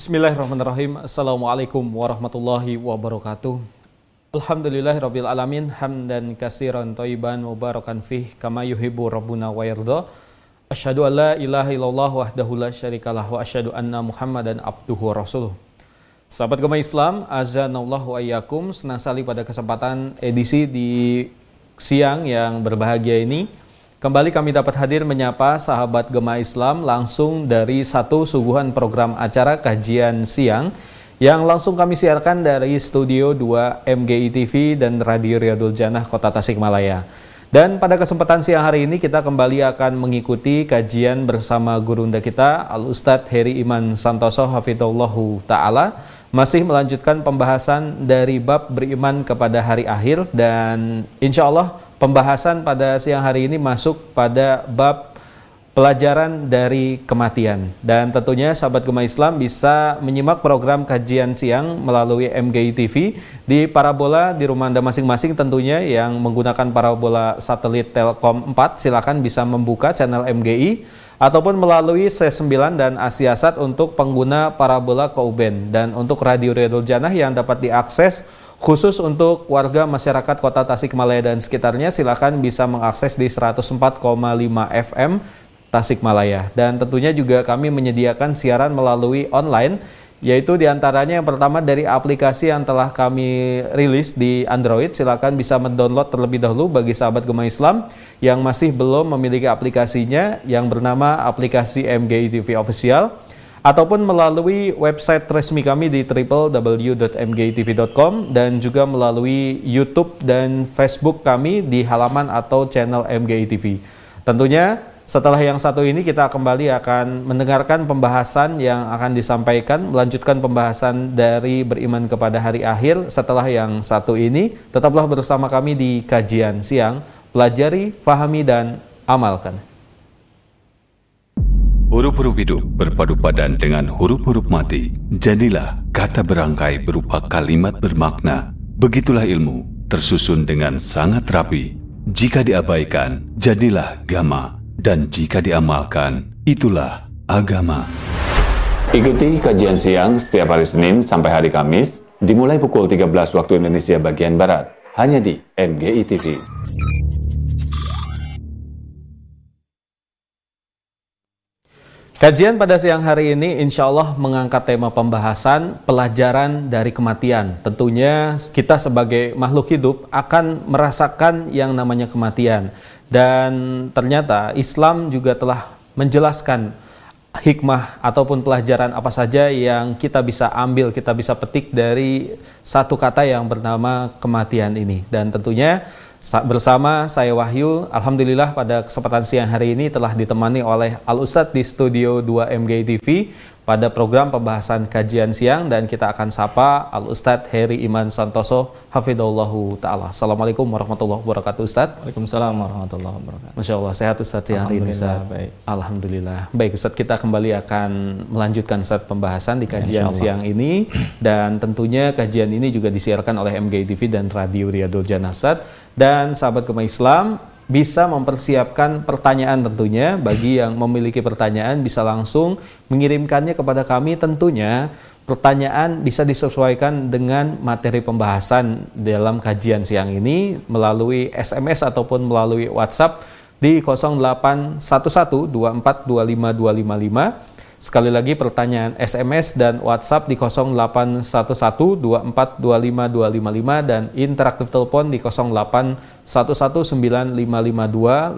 Bismillahirrahmanirrahim. Assalamualaikum warahmatullahi wabarakatuh. Alhamdulillahirabbil alamin hamdan katsiran thayyiban mubarakan fih kama yuhibbu rabbuna wa yarda. Asyhadu an la ilaha illallah wahdahu la syarikalah wa asyhadu anna Muhammadan abduhu wa rasuluh. Sahabat Gema Islam, azanallahu ayyakum senang sekali pada kesempatan edisi di siang yang berbahagia ini Kembali kami dapat hadir menyapa sahabat Gema Islam langsung dari satu suguhan program acara kajian siang yang langsung kami siarkan dari Studio 2 MGI TV dan Radio Riyadul Janah Kota Tasikmalaya. Dan pada kesempatan siang hari ini kita kembali akan mengikuti kajian bersama gurunda kita Al Ustadz Heri Iman Santoso Hafidullahu Ta'ala masih melanjutkan pembahasan dari bab beriman kepada hari akhir dan insya Allah pembahasan pada siang hari ini masuk pada bab pelajaran dari kematian. Dan tentunya sahabat Gema Islam bisa menyimak program kajian siang melalui MGI TV di parabola di rumah Anda masing-masing tentunya yang menggunakan parabola satelit Telkom 4 silakan bisa membuka channel MGI ataupun melalui C9 dan Asiasat untuk pengguna parabola Kouben dan untuk radio Radio Janah yang dapat diakses Khusus untuk warga masyarakat kota Tasikmalaya dan sekitarnya silakan bisa mengakses di 104,5 FM Tasikmalaya. Dan tentunya juga kami menyediakan siaran melalui online yaitu di antaranya yang pertama dari aplikasi yang telah kami rilis di Android silakan bisa mendownload terlebih dahulu bagi sahabat Gema Islam yang masih belum memiliki aplikasinya yang bernama aplikasi MGI TV Official ataupun melalui website resmi kami di www.mgtv.com dan juga melalui YouTube dan Facebook kami di halaman atau channel MGI TV. Tentunya setelah yang satu ini kita kembali akan mendengarkan pembahasan yang akan disampaikan, melanjutkan pembahasan dari beriman kepada hari akhir. Setelah yang satu ini, tetaplah bersama kami di kajian siang, pelajari, fahami, dan amalkan. Huruf-huruf hidup berpadu padan dengan huruf-huruf mati. Jadilah kata berangkai berupa kalimat bermakna. Begitulah ilmu, tersusun dengan sangat rapi. Jika diabaikan, jadilah gama. Dan jika diamalkan, itulah agama. Ikuti kajian siang setiap hari Senin sampai hari Kamis, dimulai pukul 13 waktu Indonesia bagian Barat, hanya di MGI TV. Kajian pada siang hari ini insya Allah mengangkat tema pembahasan pelajaran dari kematian. Tentunya kita sebagai makhluk hidup akan merasakan yang namanya kematian. Dan ternyata Islam juga telah menjelaskan hikmah ataupun pelajaran apa saja yang kita bisa ambil, kita bisa petik dari satu kata yang bernama kematian ini. Dan tentunya Bersama saya Wahyu, Alhamdulillah pada kesempatan siang hari ini telah ditemani oleh Al Ustadz di studio 2 MG TV pada program pembahasan kajian siang dan kita akan sapa Al Ustadz Heri Iman Santoso Hafidullahu Ta'ala. Assalamualaikum warahmatullahi wabarakatuh Ustadz. Waalaikumsalam warahmatullahi wabarakatuh. Masya Allah, sehat Ustadz ya hari ini Ustadz. Baik. Alhamdulillah. Baik Ustadz, kita kembali akan melanjutkan Ustadz pembahasan di kajian siang ini dan tentunya kajian ini juga disiarkan oleh MG TV dan Radio Riyadul Janasat dan sahabat Kema Islam bisa mempersiapkan pertanyaan tentunya. Bagi yang memiliki pertanyaan bisa langsung mengirimkannya kepada kami. Tentunya pertanyaan bisa disesuaikan dengan materi pembahasan dalam kajian siang ini melalui SMS ataupun melalui WhatsApp di 081124252555 Sekali lagi pertanyaan SMS dan WhatsApp di 081124252555 dan interaktif telepon di 08119552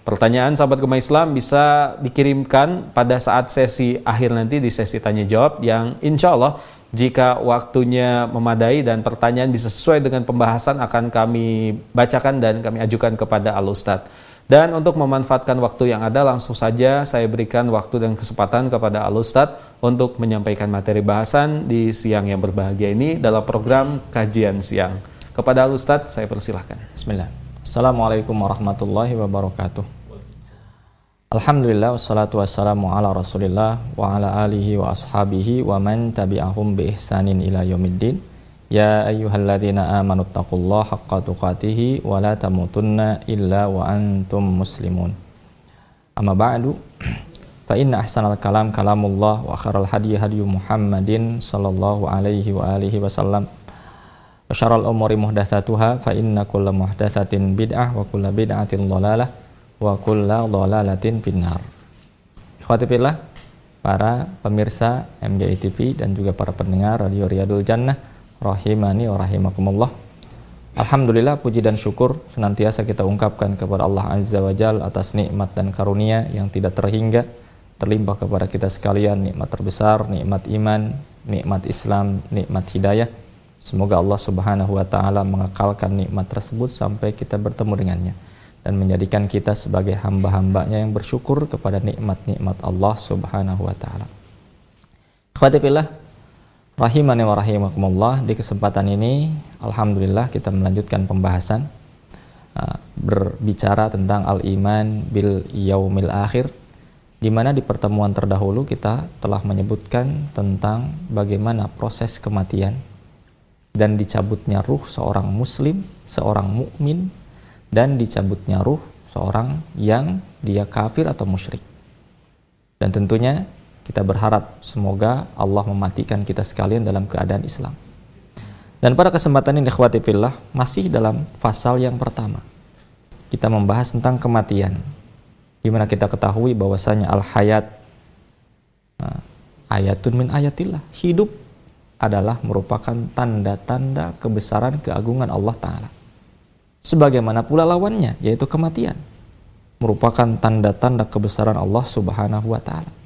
Pertanyaan sahabat Gema Islam bisa dikirimkan pada saat sesi akhir nanti di sesi tanya jawab yang insya Allah jika waktunya memadai dan pertanyaan bisa sesuai dengan pembahasan akan kami bacakan dan kami ajukan kepada Al Ustadz. Dan untuk memanfaatkan waktu yang ada langsung saja saya berikan waktu dan kesempatan kepada Al Ustadz untuk menyampaikan materi bahasan di siang yang berbahagia ini dalam program kajian siang. Kepada Al Ustadz saya persilahkan. Bismillah. Assalamualaikum warahmatullahi wabarakatuh. Alhamdulillah wassalatu wassalamu ala rasulillah wa ala alihi wa ashabihi wa man tabi'ahum bi ihsanin ila yaumiddin. Ya ayyuhalladzina amanu taqullaha haqqa tuqatih wa la tamutunna illa wa antum muslimun. Amma ba'du fa inna ahsanal kalam kalamullah wa akhiral hadi hadi Muhammadin sallallahu alaihi wa alihi wasallam wa syarrul umuri muhdatsatuha fa inna kulla muhdatsatin bid'ah wa kulla bid'atin dhalalah wa kulla dhalalatin finnar ikhwati fillah para pemirsa MGI dan juga para pendengar Radio Riyadul Jannah rahimani wa rahimakumullah Alhamdulillah puji dan syukur senantiasa kita ungkapkan kepada Allah Azza wa Jal atas nikmat dan karunia yang tidak terhingga terlimpah kepada kita sekalian nikmat terbesar, nikmat iman, nikmat Islam, nikmat hidayah. Semoga Allah Subhanahu wa taala mengekalkan nikmat tersebut sampai kita bertemu dengannya dan menjadikan kita sebagai hamba-hambanya yang bersyukur kepada nikmat-nikmat Allah Subhanahu wa taala. Khawatibillah Rahimani wa rahimakumullah di kesempatan ini Alhamdulillah kita melanjutkan pembahasan uh, berbicara tentang al-iman bil yaumil akhir di mana di pertemuan terdahulu kita telah menyebutkan tentang bagaimana proses kematian dan dicabutnya ruh seorang muslim, seorang mukmin dan dicabutnya ruh seorang yang dia kafir atau musyrik. Dan tentunya kita berharap semoga Allah mematikan kita sekalian dalam keadaan Islam. Dan pada kesempatan ini ikhwati fillah masih dalam pasal yang pertama. Kita membahas tentang kematian. Di mana kita ketahui bahwasanya al-hayat nah, ayatun min ayatillah. Hidup adalah merupakan tanda-tanda kebesaran keagungan Allah taala. Sebagaimana pula lawannya yaitu kematian merupakan tanda-tanda kebesaran Allah Subhanahu wa taala.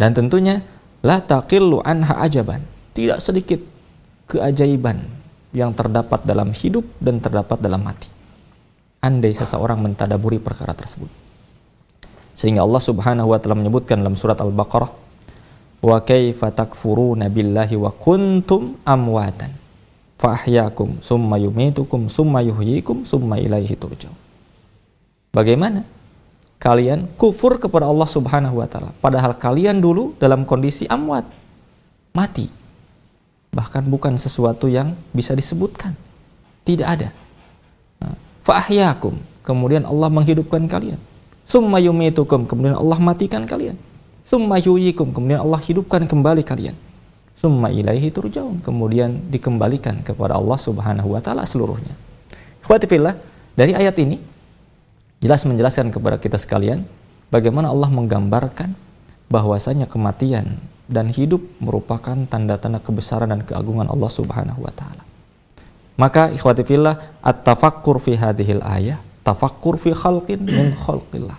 Dan tentunya la taqillu anha ajaban. Tidak sedikit keajaiban yang terdapat dalam hidup dan terdapat dalam mati. Andai seseorang mentadaburi perkara tersebut. Sehingga Allah Subhanahu wa taala menyebutkan dalam surat Al-Baqarah, "Wa kaifa takfuruna billahi wa kuntum amwatan fa ahyakum summa yumitukum summa yuhyikum summa ilaihi turja'un." Bagaimana kalian kufur kepada Allah Subhanahu wa taala. Padahal kalian dulu dalam kondisi amwat mati. Bahkan bukan sesuatu yang bisa disebutkan. Tidak ada. Fa'ahyakum. Kemudian Allah menghidupkan kalian. Summa yumitukum. Kemudian Allah matikan kalian. Summa yuyikum. Kemudian Allah hidupkan kembali kalian. Summa ilaihi turjaun. Kemudian dikembalikan kepada Allah Subhanahu wa taala seluruhnya. Ikhwati dari ayat ini jelas menjelaskan kepada kita sekalian bagaimana Allah menggambarkan bahwasanya kematian dan hidup merupakan tanda-tanda kebesaran dan keagungan Allah Subhanahu wa taala. Maka ikhwati fillah at-tafakkur fi hadhil ayah tafakkur fi khalqin min khalqillah.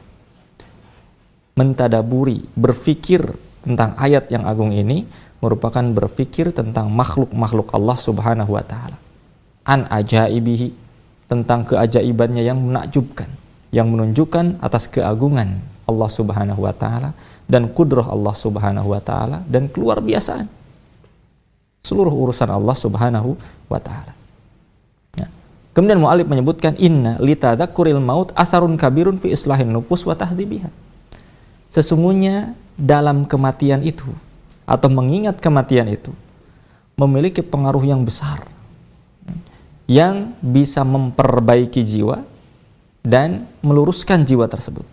Mentadaburi, berfikir tentang ayat yang agung ini merupakan berfikir tentang makhluk-makhluk Allah Subhanahu wa taala. An ajaibihi tentang keajaibannya yang menakjubkan yang menunjukkan atas keagungan Allah Subhanahu wa taala dan kudrah Allah Subhanahu wa taala dan keluar biasaan seluruh urusan Allah Subhanahu wa taala. Ya. Kemudian mu'alif menyebutkan inna litadzakuril maut asarun kabirun fi islahin nufus wa tahdibiha. Sesungguhnya dalam kematian itu atau mengingat kematian itu memiliki pengaruh yang besar yang bisa memperbaiki jiwa dan meluruskan jiwa tersebut.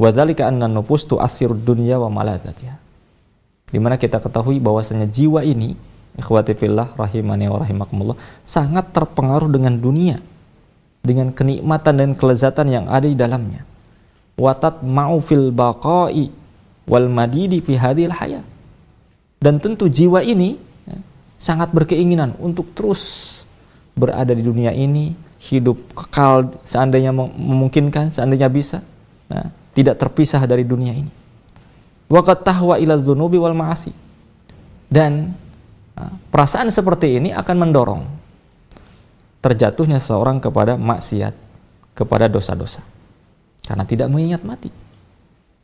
Wadzalika anna nufus tu'athir dunya wa maladatiha. Di mana kita ketahui bahwasanya jiwa ini, ikhwati fillah rahimani wa rahimakumullah, sangat terpengaruh dengan dunia, dengan kenikmatan dan kelezatan yang ada di dalamnya. Watat ma'u fil baqa'i wal madidi fi hadhil hayat. Dan tentu jiwa ini ya, sangat berkeinginan untuk terus berada di dunia ini, hidup kekal seandainya memungkinkan, seandainya bisa, nah, tidak terpisah dari dunia ini. Waqat tahwa ila dzunubi wal ma'asi. Dan nah, perasaan seperti ini akan mendorong terjatuhnya seseorang kepada maksiat, kepada dosa-dosa. Karena tidak mengingat mati.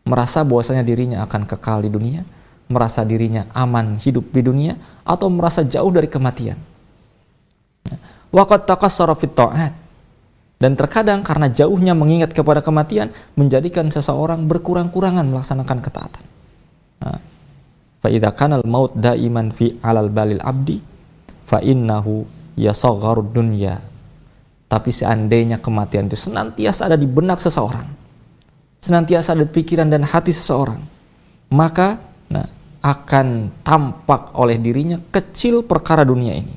Merasa bahwasanya dirinya akan kekal di dunia, merasa dirinya aman hidup di dunia, atau merasa jauh dari kematian. Nah, Waqad taqassara fit ta'at. Dan terkadang karena jauhnya mengingat kepada kematian menjadikan seseorang berkurang-kurangan melaksanakan ketaatan. Fa idza kana al-maut daiman fi alal balil abdi fa innahu yasagharu dunya. Tapi seandainya kematian itu senantiasa ada di benak seseorang, senantiasa ada pikiran dan hati seseorang, maka nah, akan tampak oleh dirinya kecil perkara dunia ini.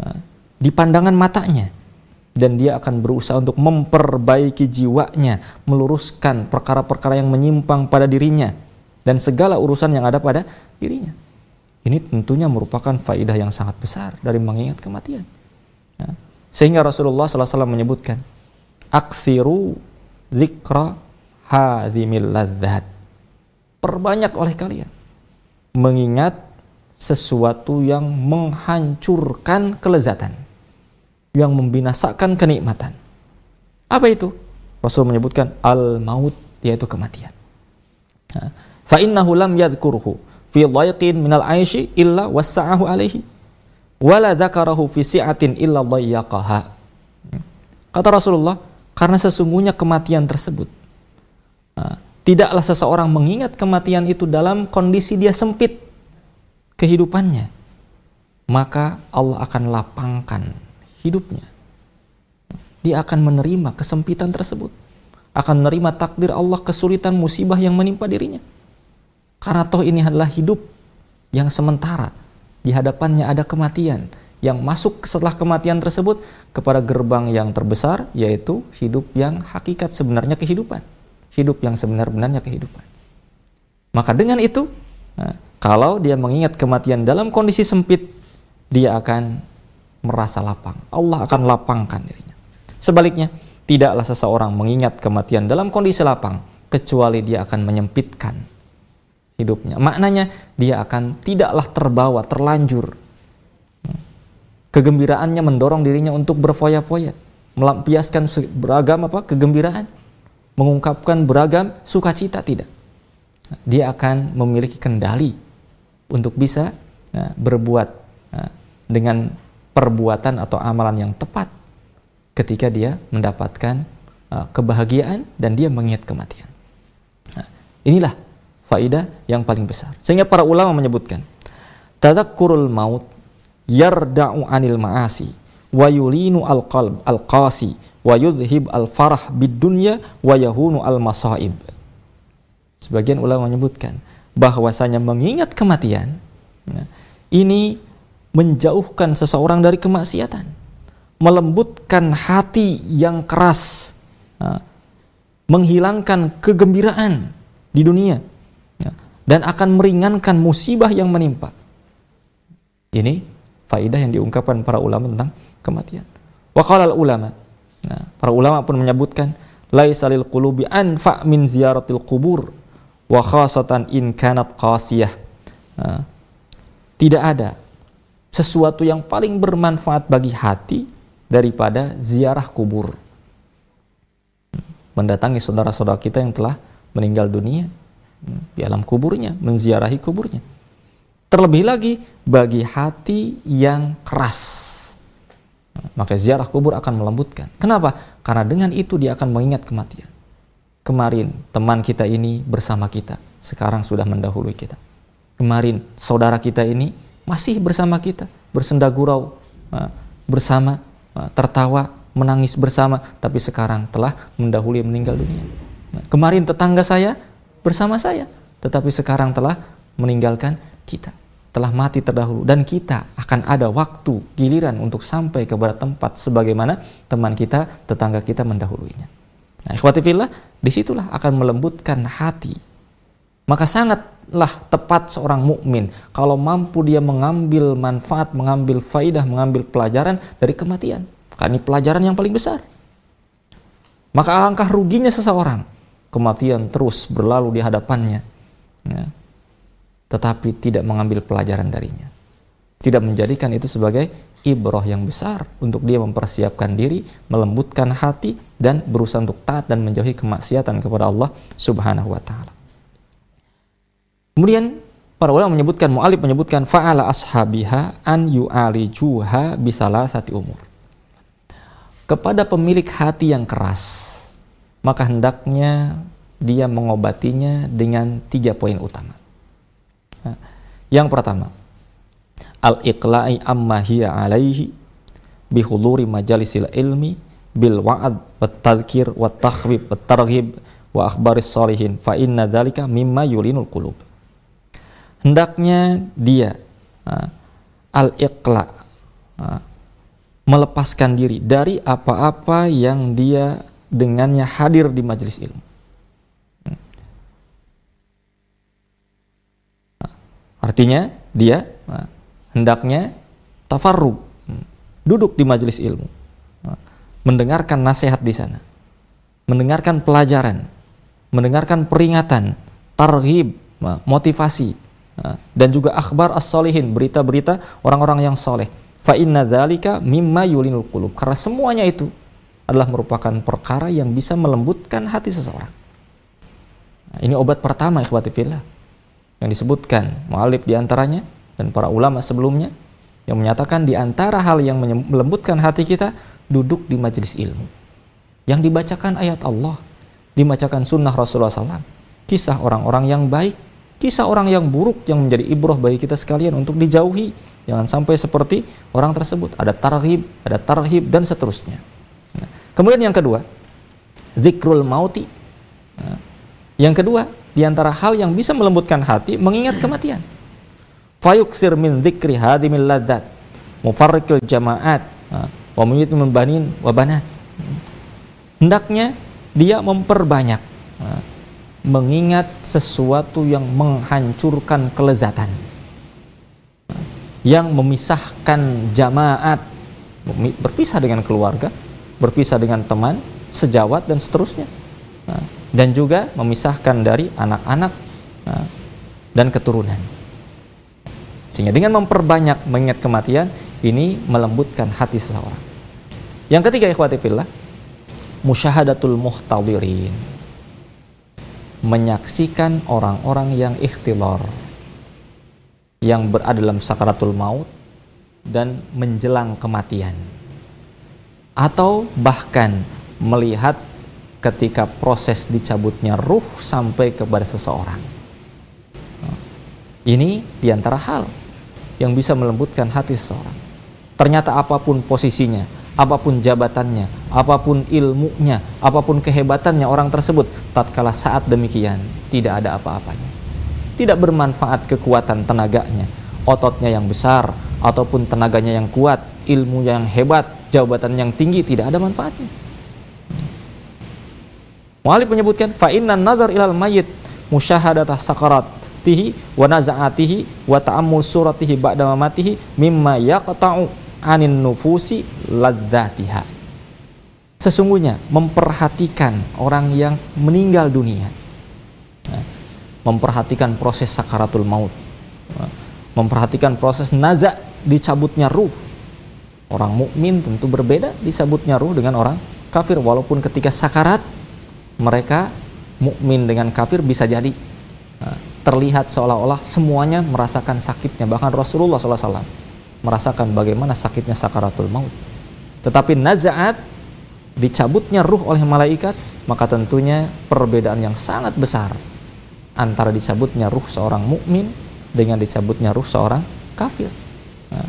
Nah, di pandangan matanya dan dia akan berusaha untuk memperbaiki jiwanya, meluruskan perkara-perkara yang menyimpang pada dirinya dan segala urusan yang ada pada dirinya. Ini tentunya merupakan faidah yang sangat besar dari mengingat kematian. Nah, sehingga Rasulullah SAW menyebutkan, aksiru zikra hadhimil ladzat. Perbanyak oleh kalian mengingat sesuatu yang menghancurkan kelezatan, yang membinasakan kenikmatan. Apa itu? Rasul menyebutkan al-maut yaitu kematian. Fa innahu lam yadhkurhu fi dhayqin minal aishi illa wassa'ahu alaihi wala dzakarahu fi si'atin illa dhayyaqaha. Kata Rasulullah, karena sesungguhnya kematian tersebut tidaklah seseorang mengingat kematian itu dalam kondisi dia sempit kehidupannya, maka Allah akan lapangkan hidupnya. Dia akan menerima kesempitan tersebut, akan menerima takdir Allah kesulitan musibah yang menimpa dirinya. Karena toh ini adalah hidup yang sementara, di hadapannya ada kematian yang masuk setelah kematian tersebut kepada gerbang yang terbesar yaitu hidup yang hakikat sebenarnya kehidupan hidup yang sebenar-benarnya kehidupan. Maka dengan itu, nah, kalau dia mengingat kematian dalam kondisi sempit, dia akan merasa lapang. Allah akan lapangkan dirinya. Sebaliknya, tidaklah seseorang mengingat kematian dalam kondisi lapang, kecuali dia akan menyempitkan hidupnya. Maknanya, dia akan tidaklah terbawa, terlanjur. Kegembiraannya mendorong dirinya untuk berfoya-foya, melampiaskan beragam apa kegembiraan mengungkapkan beragam sukacita tidak. Dia akan memiliki kendali untuk bisa ya, berbuat ya, dengan perbuatan atau amalan yang tepat ketika dia mendapatkan uh, kebahagiaan dan dia mengingat kematian. Nah, inilah faidah yang paling besar. Sehingga para ulama menyebutkan tadakkurul maut yarda'u anil ma'asi wa yulinu al-qalb al-qasi wa yudhib al farah bid dunya wa yahunu al masaib. Sebagian ulama menyebutkan bahwasanya mengingat kematian ya, ini menjauhkan seseorang dari kemaksiatan, melembutkan hati yang keras, ya, menghilangkan kegembiraan di dunia ya, dan akan meringankan musibah yang menimpa. Ini faidah yang diungkapkan para ulama tentang kematian. Wa qala ulama Nah, para ulama pun menyebutkan laisa lil qulubi anfa min ziyaratil kubur wa khasatan in kanat qasiyah. Nah, tidak ada sesuatu yang paling bermanfaat bagi hati daripada ziarah kubur. Mendatangi saudara-saudara kita yang telah meninggal dunia di alam kuburnya, menziarahi kuburnya. Terlebih lagi bagi hati yang keras maka ziarah kubur akan melembutkan. Kenapa? Karena dengan itu dia akan mengingat kematian. Kemarin teman kita ini bersama kita, sekarang sudah mendahului kita. Kemarin saudara kita ini masih bersama kita, bersenda gurau, bersama, tertawa, menangis bersama, tapi sekarang telah mendahului meninggal dunia. Kemarin tetangga saya bersama saya, tetapi sekarang telah meninggalkan kita telah mati terdahulu dan kita akan ada waktu giliran untuk sampai kepada tempat sebagaimana teman kita, tetangga kita mendahuluinya. Nah, ikhwati fillah, di situlah akan melembutkan hati. Maka sangatlah tepat seorang mukmin kalau mampu dia mengambil manfaat, mengambil faidah, mengambil pelajaran dari kematian. Karena ini pelajaran yang paling besar. Maka alangkah ruginya seseorang kematian terus berlalu di hadapannya. Ya tetapi tidak mengambil pelajaran darinya. Tidak menjadikan itu sebagai ibrah yang besar untuk dia mempersiapkan diri, melembutkan hati dan berusaha untuk taat dan menjauhi kemaksiatan kepada Allah Subhanahu wa taala. Kemudian para ulama menyebutkan mu'alif menyebutkan fa'ala ashabiha an yu'alijuha sati umur. Kepada pemilik hati yang keras, maka hendaknya dia mengobatinya dengan tiga poin utama. Yang pertama, al-iqla'i amma hiya alaihi bihuluri majalisil ilmi bil wa'ad wat tadhkir wat takhwib wat targhib wa akhbaris salihin fa inna dzalika mimma yulinul qulub. Hendaknya dia al-iqla melepaskan diri dari apa-apa yang dia dengannya hadir di majelis ilmu. Artinya dia hendaknya tafarrug, duduk di majelis ilmu, mendengarkan nasihat di sana, mendengarkan pelajaran, mendengarkan peringatan, targhib, motivasi, dan juga akhbar as-solihin, berita-berita orang-orang yang soleh Fa inna dzalika mimma yulinul qulub. Karena semuanya itu adalah merupakan perkara yang bisa melembutkan hati seseorang. Nah, ini obat pertama ikhwati fillah yang disebutkan mu'alif di antaranya dan para ulama sebelumnya yang menyatakan di antara hal yang melembutkan hati kita duduk di majelis ilmu. Yang dibacakan ayat Allah, dibacakan sunnah Rasulullah SAW, kisah orang-orang yang baik, kisah orang yang buruk yang menjadi ibrah bagi kita sekalian untuk dijauhi Jangan sampai seperti orang tersebut. Ada tarhib, ada tarhib, dan seterusnya. Nah, kemudian yang kedua, zikrul mauti. Nah, yang kedua, di antara hal yang bisa melembutkan hati, mengingat kematian. Fayuksir min zikri hadimil ladat, mufarrikil jamaat, nah, wa min banin wa. Hendaknya dia memperbanyak nah, mengingat sesuatu yang menghancurkan kelezatan yang memisahkan jamaat berpisah dengan keluarga berpisah dengan teman sejawat dan seterusnya. Nah, dan juga memisahkan dari anak-anak nah, dan keturunan. Sehingga dengan memperbanyak mengingat kematian ini melembutkan hati seseorang. Yang ketiga ikhwati fillah musyahadatul muhtadirin menyaksikan orang-orang yang ikhtilor yang berada dalam sakaratul maut dan menjelang kematian. Atau bahkan melihat ketika proses dicabutnya ruh sampai kepada seseorang. Ini di antara hal yang bisa melembutkan hati seseorang. Ternyata apa pun posisinya apa pun jabatannya apa pun ilmunya apa pun kehebatannya orang tersebut tatkala saat demikian tidak ada apa-apanya tidak bermanfaat kekuatan tenaganya, ototnya yang besar ataupun tenaganya yang kuat, ilmu yang hebat, jabatan yang tinggi tidak ada manfaatnya. Mu'alif menyebutkan fa inna nazar ilal mayyit musyahadatah tihi wa naza'atihi wa ta'ammul suratihi ba'da mamatihi mimma yaqta'u anin nufusi ladzatiha. Sesungguhnya memperhatikan orang yang meninggal dunia. Memperhatikan proses sakaratul maut. Memperhatikan proses nazak dicabutnya ruh. Orang mukmin tentu berbeda dicabutnya ruh dengan orang kafir. Walaupun ketika sakarat mereka mukmin dengan kafir bisa jadi terlihat seolah-olah semuanya merasakan sakitnya. Bahkan Rasulullah SAW merasakan bagaimana sakitnya sakaratul maut tetapi nazaat dicabutnya ruh oleh malaikat maka tentunya perbedaan yang sangat besar antara dicabutnya ruh seorang mukmin dengan dicabutnya ruh seorang kafir. Nah,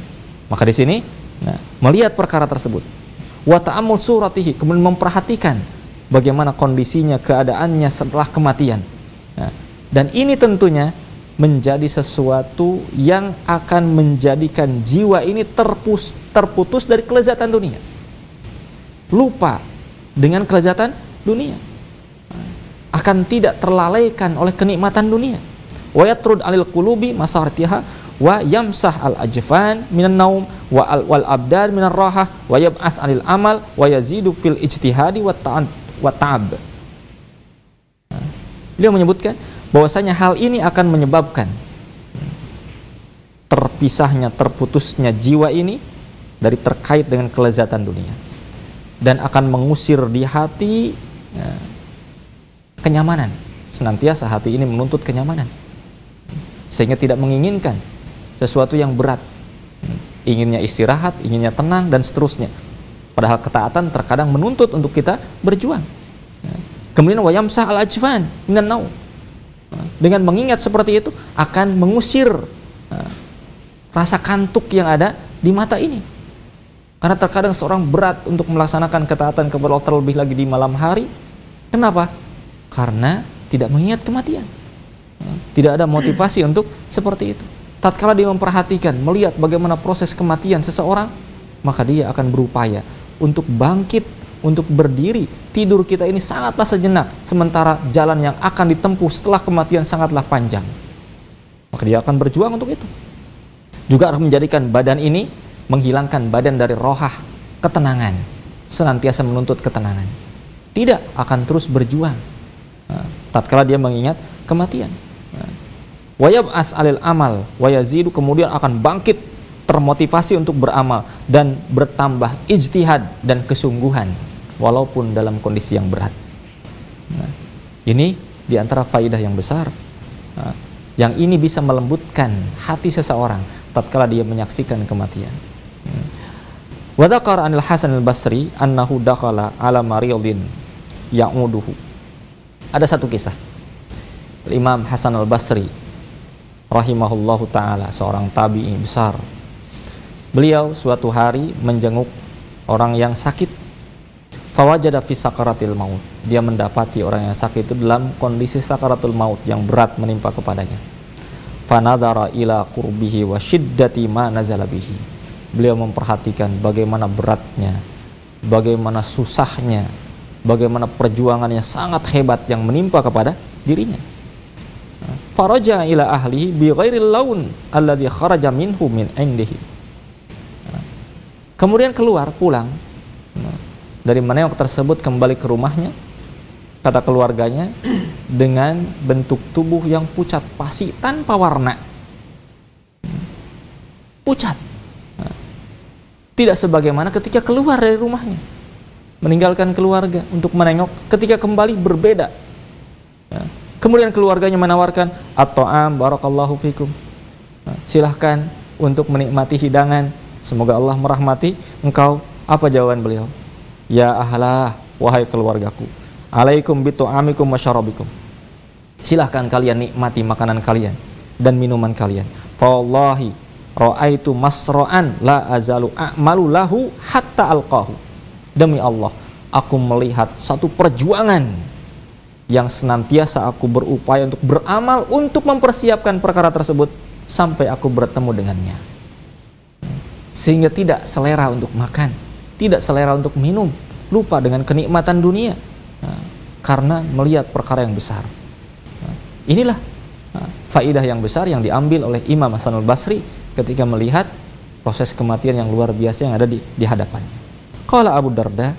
maka di sini nah, melihat perkara tersebut, wa ta'amul suratihi, kemudian memperhatikan bagaimana kondisinya, keadaannya setelah kematian. Nah, dan ini tentunya menjadi sesuatu yang akan menjadikan jiwa ini terpus, terputus dari kelezatan dunia. Lupa dengan kelezatan dunia akan tidak terlalaikan oleh kenikmatan dunia. Wa yatrud alil qulubi masartiha wa yamsah al ajfan minan naum wa al wal abdan minan rahah wa yab'ats anil amal wa yazidu fil ijtihadi wa ta'ab. Beliau menyebutkan bahwasanya hal ini akan menyebabkan terpisahnya terputusnya jiwa ini dari terkait dengan kelezatan dunia dan akan mengusir di hati ya, kenyamanan. Senantiasa hati ini menuntut kenyamanan. Sehingga tidak menginginkan sesuatu yang berat. Inginnya istirahat, inginnya tenang, dan seterusnya. Padahal ketaatan terkadang menuntut untuk kita berjuang. Kemudian wayamsah al-ajfan minan. Dengan mengingat seperti itu akan mengusir rasa kantuk yang ada di mata ini. Karena terkadang seorang berat untuk melaksanakan ketaatan kepada Allah terlebih lagi di malam hari. Kenapa? Karena tidak mengingat kematian. Tidak ada motivasi untuk seperti itu. Tatkala dia memperhatikan, melihat bagaimana proses kematian seseorang, maka dia akan berupaya untuk bangkit, untuk berdiri. Tidur kita ini sangatlah sejenak, sementara jalan yang akan ditempuh setelah kematian sangatlah panjang. Maka dia akan berjuang untuk itu. Juga harus menjadikan badan ini menghilangkan badan dari rohah, ketenangan, senantiasa menuntut ketenangan. Tidak akan terus berjuang. Nah, tatkala dia mengingat kematian. Nah, wayab as alil amal, wayazidu kemudian akan bangkit termotivasi untuk beramal dan bertambah ijtihad dan kesungguhan walaupun dalam kondisi yang berat. Nah, ini di antara faidah yang besar. Nah, yang ini bisa melembutkan hati seseorang tatkala dia menyaksikan kematian. Hmm. Wa anil Hasan al-Basri annahu dakhala ala maridin ya'uduhu. Ada satu kisah. Imam Hasan al-Basri rahimahullahu taala seorang tabi'i besar Beliau suatu hari menjenguk orang yang sakit. Fawajada fi sakaratil maut. Dia mendapati orang yang sakit itu dalam kondisi sakaratul maut yang berat menimpa kepadanya. Fanadara ila kurbihi wa shiddati ma nazala. Beliau memperhatikan bagaimana beratnya, bagaimana susahnya, bagaimana perjuangan yang sangat hebat yang menimpa kepada dirinya. Faraja ila ahlihi bi ghairil laun alladhi kharaja minhu min indihi Kemudian keluar pulang. Nah, dari meneok tersebut kembali ke rumahnya kata keluarganya dengan bentuk tubuh yang pucat pasi tanpa warna. Pucat. Tidak sebagaimana ketika keluar dari rumahnya. Meninggalkan keluarga untuk menengok ketika kembali berbeda. Kemudian keluarganya menawarkan atau am barakallahu fikum. Silahkan untuk menikmati hidangan Semoga Allah merahmati engkau. Apa jawaban beliau? Ya ahlah, wahai keluargaku. Alaikum bitu amikum masyarabikum. Silahkan kalian nikmati makanan kalian dan minuman kalian. Fawallahi ra'aitu masra'an la azalu a'malu lahu hatta alqahu. Demi Allah, aku melihat satu perjuangan yang senantiasa aku berupaya untuk beramal untuk mempersiapkan perkara tersebut sampai aku bertemu dengannya sehingga tidak selera untuk makan, tidak selera untuk minum, lupa dengan kenikmatan dunia nah, karena melihat perkara yang besar. Nah, inilah nah, faidah yang besar yang diambil oleh Imam Hasan al Basri ketika melihat proses kematian yang luar biasa yang ada di, di hadapannya. Kalau Abu Darda,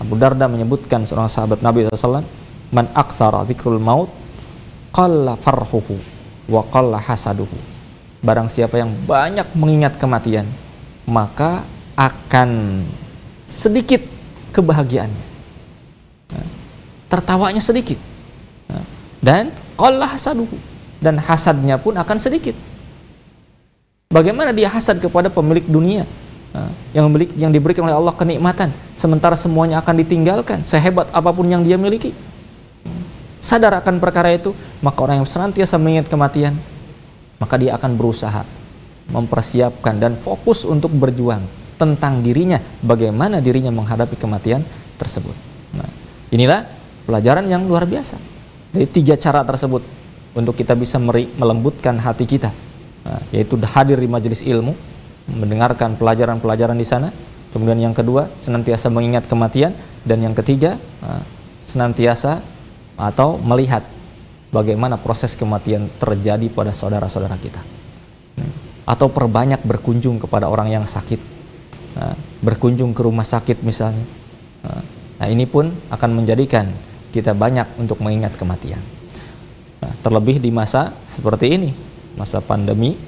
Abu Darda menyebutkan seorang sahabat Nabi SAW, man aktsara dzikrul maut qalla farhuhu wa qalla hasaduhu. Barang siapa yang banyak mengingat kematian, maka akan sedikit kebahagiaannya. Tertawanya sedikit. Dan qalla hasaduhu dan hasadnya pun akan sedikit. Bagaimana dia hasad kepada pemilik dunia yang memiliki yang diberikan oleh Allah kenikmatan sementara semuanya akan ditinggalkan sehebat apa pun yang dia miliki. Sadar akan perkara itu, maka orang yang senantiasa mengingat kematian, maka dia akan berusaha mempersiapkan dan fokus untuk berjuang tentang dirinya, bagaimana dirinya menghadapi kematian tersebut. Nah, inilah pelajaran yang luar biasa. Dari tiga cara tersebut untuk kita bisa meri, melembutkan hati kita, nah, yaitu hadir di majelis ilmu, mendengarkan pelajaran-pelajaran di sana. Kemudian yang kedua, senantiasa mengingat kematian dan yang ketiga, nah, senantiasa atau melihat bagaimana proses kematian terjadi pada saudara-saudara kita atau perbanyak berkunjung kepada orang yang sakit. Nah, berkunjung ke rumah sakit misalnya. Nah ini pun akan menjadikan kita banyak untuk mengingat kematian. Nah, terlebih di masa seperti ini masa pandemi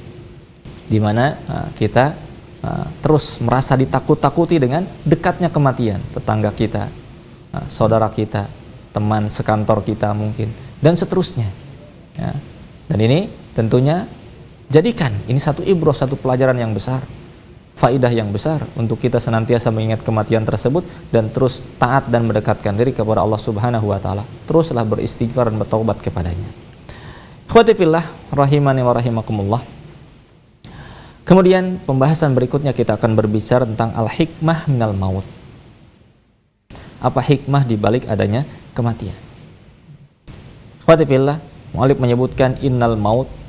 di mana nah, kita nah, terus merasa ditakut-takuti dengan dekatnya kematian tetangga kita nah, saudara kita teman sekantor kita mungkin dan seterusnya. Ya. dan ini tentunya Jadikan ini satu ibroh, satu pelajaran yang besar, faidah yang besar untuk kita senantiasa mengingat kematian tersebut dan terus taat dan mendekatkan diri kepada Allah Subhanahu wa taala. Teruslah beristighfar dan bertobat kepadanya. Ikhwati fillah rahimani wa rahimakumullah. Kemudian pembahasan berikutnya kita akan berbicara tentang al-hikmah minal maut. Apa hikmah di balik adanya kematian? Ikhwati fillah, Mu'alib menyebutkan innal maut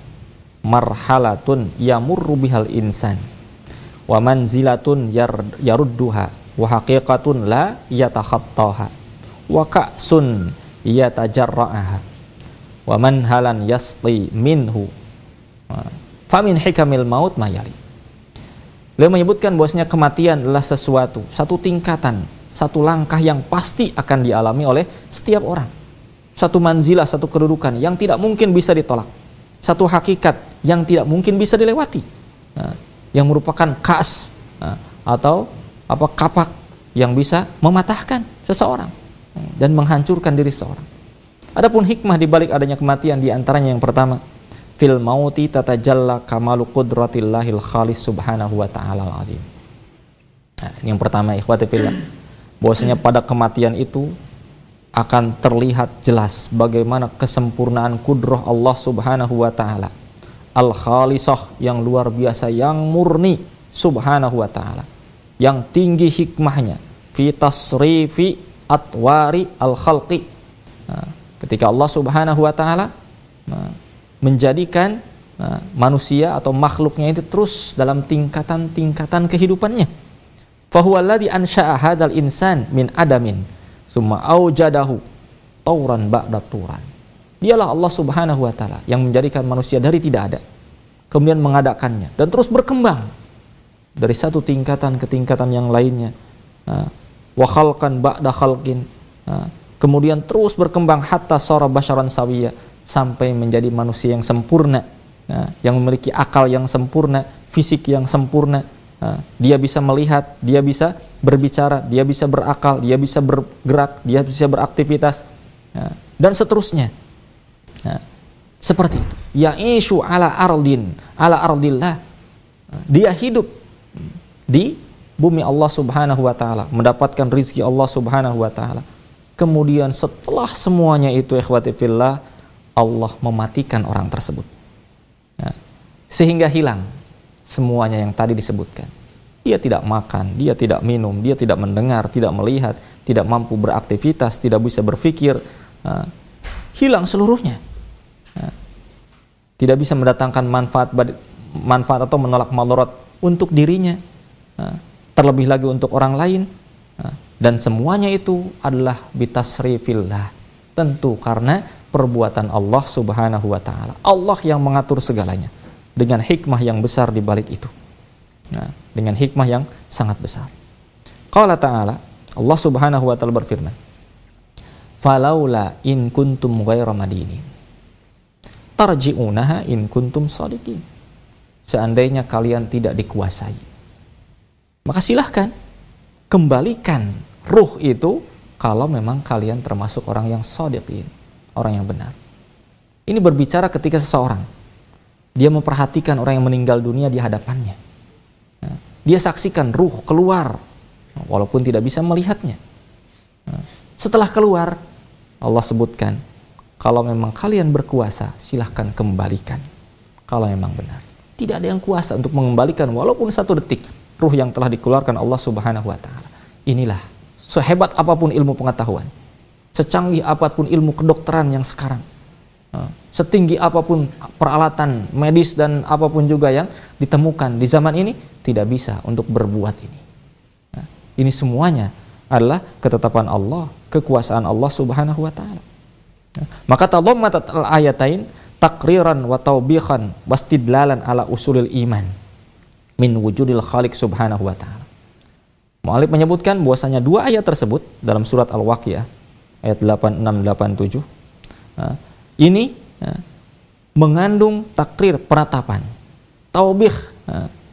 marhalatun yamurru bihal insan. Wa manzilatun yar, yarudduha. Wa haqiqatun la yatakhattaha wa ka'sun yatajarra'aha. Wa manhalan yasqi minhu. Famin hikamil maut mayali. Beliau menyebutkan bahwasanya kematian adalah sesuatu, satu tingkatan, satu langkah yang pasti akan dialami oleh setiap orang. Satu manzilah, satu kedudukan yang tidak mungkin bisa ditolak. Satu hakikat yang tidak mungkin bisa dilewati. Nah, yang merupakan kas nah, atau apa kapak yang bisa mematahkan seseorang dan menghancurkan diri seseorang. Adapun hikmah di balik adanya kematian di antaranya yang pertama, fil mauti tatajalla kamalu qudratillahil khalis subhanahu wa ta'ala al-azim. Nah, yang pertama ikhwati fillah. Bahwasanya pada kematian itu akan terlihat jelas bagaimana kesempurnaan kudrah Allah Subhanahu wa taala. Al-khalisah yang luar biasa yang murni Subhanahu wa taala. Yang tinggi hikmahnya fi tasrifi atwari al-khalqi. Nah, ketika Allah Subhanahu wa taala nah, menjadikan uh, manusia atau makhluknya itu terus dalam tingkatan-tingkatan kehidupannya. Fahuwaladzi ansha'a hadzal insan min adamin summa aujadahu tauran ba'da turan. Dialah Allah Subhanahu wa taala yang menjadikan manusia dari tidak ada kemudian mengadakannya dan terus berkembang dari satu tingkatan ke tingkatan yang lainnya. Wa khalqan ba'da khalqin. Kemudian terus berkembang hatta sara basyaran sawiya sampai menjadi manusia yang sempurna, ya, yang memiliki akal yang sempurna, fisik yang sempurna. Dia bisa melihat, dia bisa berbicara, dia bisa berakal, dia bisa bergerak, dia bisa beraktivitas, dan seterusnya. Ya, seperti itu. Ya isu ala ardin, ala ardillah. Dia hidup di bumi Allah Subhanahu wa taala, mendapatkan rizki Allah Subhanahu wa taala. Kemudian setelah semuanya itu ikhwati fillah, Allah mematikan orang tersebut. Ya. Sehingga hilang semuanya yang tadi disebutkan. Dia tidak makan, dia tidak minum, dia tidak mendengar, tidak melihat, tidak mampu beraktivitas, tidak bisa berpikir. Ya. Hilang seluruhnya. Tidak bisa mendatangkan manfaat manfaat atau menolak malorot untuk dirinya. Ya. Terlebih lagi untuk orang lain. Dan semuanya itu adalah bitasrifillah. Tentu karena perbuatan Allah Subhanahu wa taala. Allah yang mengatur segalanya dengan hikmah yang besar di balik itu. Nah, dengan hikmah yang sangat besar. Qala ta'ala, Allah Subhanahu wa taala berfirman, "Falaula in kuntum ghaira madinin tarji'unaha in kuntum shadiqin." Seandainya kalian tidak dikuasai, maka silahkan kembalikan ruh itu kalau memang kalian termasuk orang yang shadiqin orang yang benar. Ini berbicara ketika seseorang dia memperhatikan orang yang meninggal dunia di hadapannya. Ya, dia saksikan ruh keluar walaupun tidak bisa melihatnya. Ya, setelah keluar Allah sebutkan kalau memang kalian berkuasa silahkan kembalikan kalau memang benar. Tidak ada yang kuasa untuk mengembalikan walaupun satu detik ruh yang telah dikeluarkan Allah Subhanahu wa taala. Inilah sehebat apa pun ilmu pengetahuan secanggih apa pun ilmu kedokteran yang sekarang, setinggi apa pun peralatan medis dan apa pun juga yang ditemukan di zaman ini tidak bisa untuk berbuat ini. Ini semuanya adalah ketetapan Allah, kekuasaan Allah Subhanahu wa taala. Maka tadammat al-ayatain takriran wa taubihan wastidlalan ala usulil iman min wujudil khaliq subhanahu wa ta'ala. Mu'alib menyebutkan bahwasanya dua ayat tersebut dalam surat Al-Waqiah ayat 8687 nah, ini mengandung takrir penetapan taubih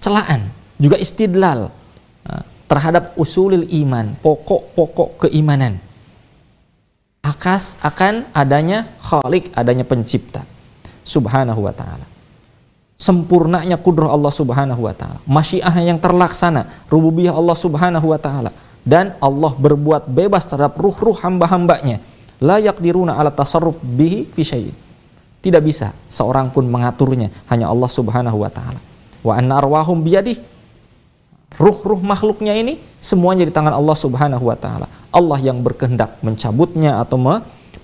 celaan juga istidlal terhadap usulil iman pokok-pokok keimanan akas akan adanya khalik adanya pencipta. Subhanahu wa ta'ala. Sempurnanya kudrah Allah subhanahu wa ta'ala. Masyiah yang terlaksana. Rububiyah Allah subhanahu wa ta'ala. Dan Allah berbuat bebas terhadap ruh-ruh hamba-hambanya. Layak diruna ala tasarruf bihi fi syai'in. Tidak bisa seorang pun mengaturnya. Hanya Allah Subhanahu wa taala. Wa anna arwahum biyadih ruh-ruh makhluknya ini semuanya di tangan Allah Subhanahu wa taala Allah yang berkehendak mencabutnya atau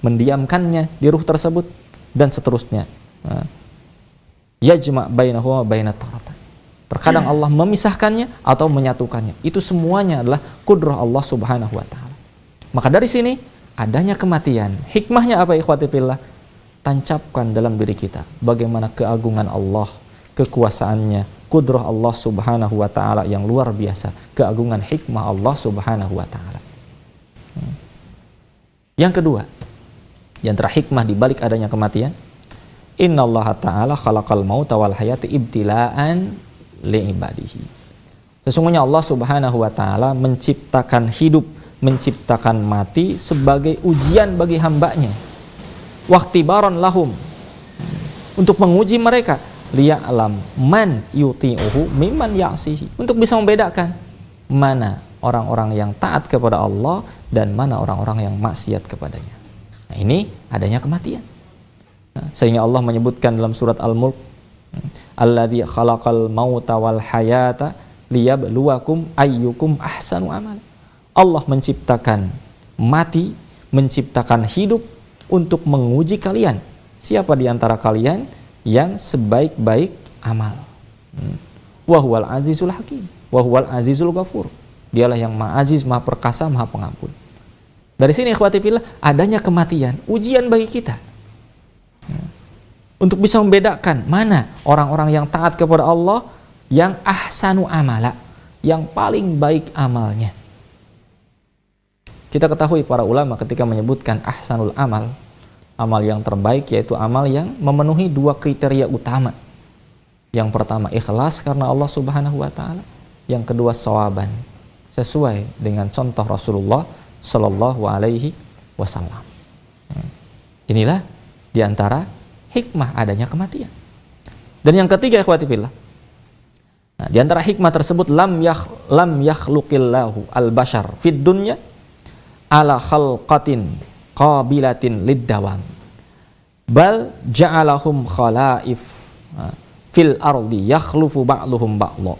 mendiamkannya di ruh tersebut dan seterusnya. Nah, yajma bainahu wa bainat Terkadang Allah memisahkannya atau menyatukannya. Itu semuanya adalah kudrah Allah Subhanahu wa taala. Maka dari sini adanya kematian. Hikmahnya apa ikhwati fillah? Tancapkan dalam diri kita bagaimana keagungan Allah, kekuasaannya, kudrah Allah Subhanahu wa taala yang luar biasa, keagungan hikmah Allah Subhanahu wa taala. Hmm. Yang kedua, di antara hikmah di balik adanya kematian, Inna Allah Ta'ala khalaqal mauta wal hayati ibtilaan li'ibadihi. Sesungguhnya Allah Subhanahu wa taala menciptakan hidup, menciptakan mati sebagai ujian bagi hambanya. Waktibaron lahum untuk menguji mereka liya'lam man yuti'uhu mimman ya'sihi untuk bisa membedakan mana orang-orang yang taat kepada Allah dan mana orang-orang yang maksiat kepadanya. Nah, ini adanya kematian. Nah, sehingga Allah menyebutkan dalam surat Al-Mulk alladzi khalaqal mauta wal hayata liyabluwakum ayyukum ahsanu amal. Allah menciptakan mati, menciptakan hidup untuk menguji kalian. Siapa di antara kalian yang sebaik-baik amal? Hmm. Wahwal azizul hakim, wahwal azizul ghafur. Dialah yang maha aziz, maha perkasa, maha pengampun. Dari sini ikhwati fillah adanya kematian, ujian bagi kita untuk bisa membedakan mana orang-orang yang taat kepada Allah yang ahsanu amala, yang paling baik amalnya. Kita ketahui para ulama ketika menyebutkan ahsanul amal, amal yang terbaik yaitu amal yang memenuhi dua kriteria utama. Yang pertama ikhlas karena Allah Subhanahu wa taala, yang kedua sawaban, sesuai dengan contoh Rasulullah Shallallahu alaihi wasallam. Inilah di antara hikmah adanya kematian. Dan yang ketiga ikhwati fillah. Nah, di antara hikmah tersebut lam yakh lam yakhluqillahu al-bashar fid dunya ala khalqatin qabilatin lid-dawam. Bal ja'alahum khalaif fil ardi yakhlufu ba'luhum ba'dha.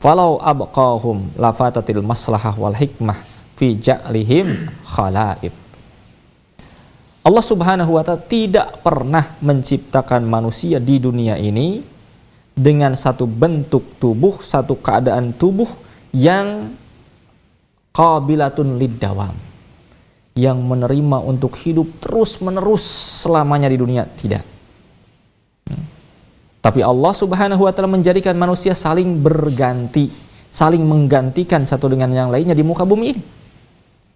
Falau abqahum lafatatil maslahah wal hikmah fi ja'lihim khalaif. Allah Subhanahu wa taala tidak pernah menciptakan manusia di dunia ini dengan satu bentuk tubuh, satu keadaan tubuh yang qabilatun lidawam yang menerima untuk hidup terus-menerus selamanya di dunia tidak. Hmm. Tapi Allah Subhanahu wa taala menjadikan manusia saling berganti, saling menggantikan satu dengan yang lainnya di muka bumi ini.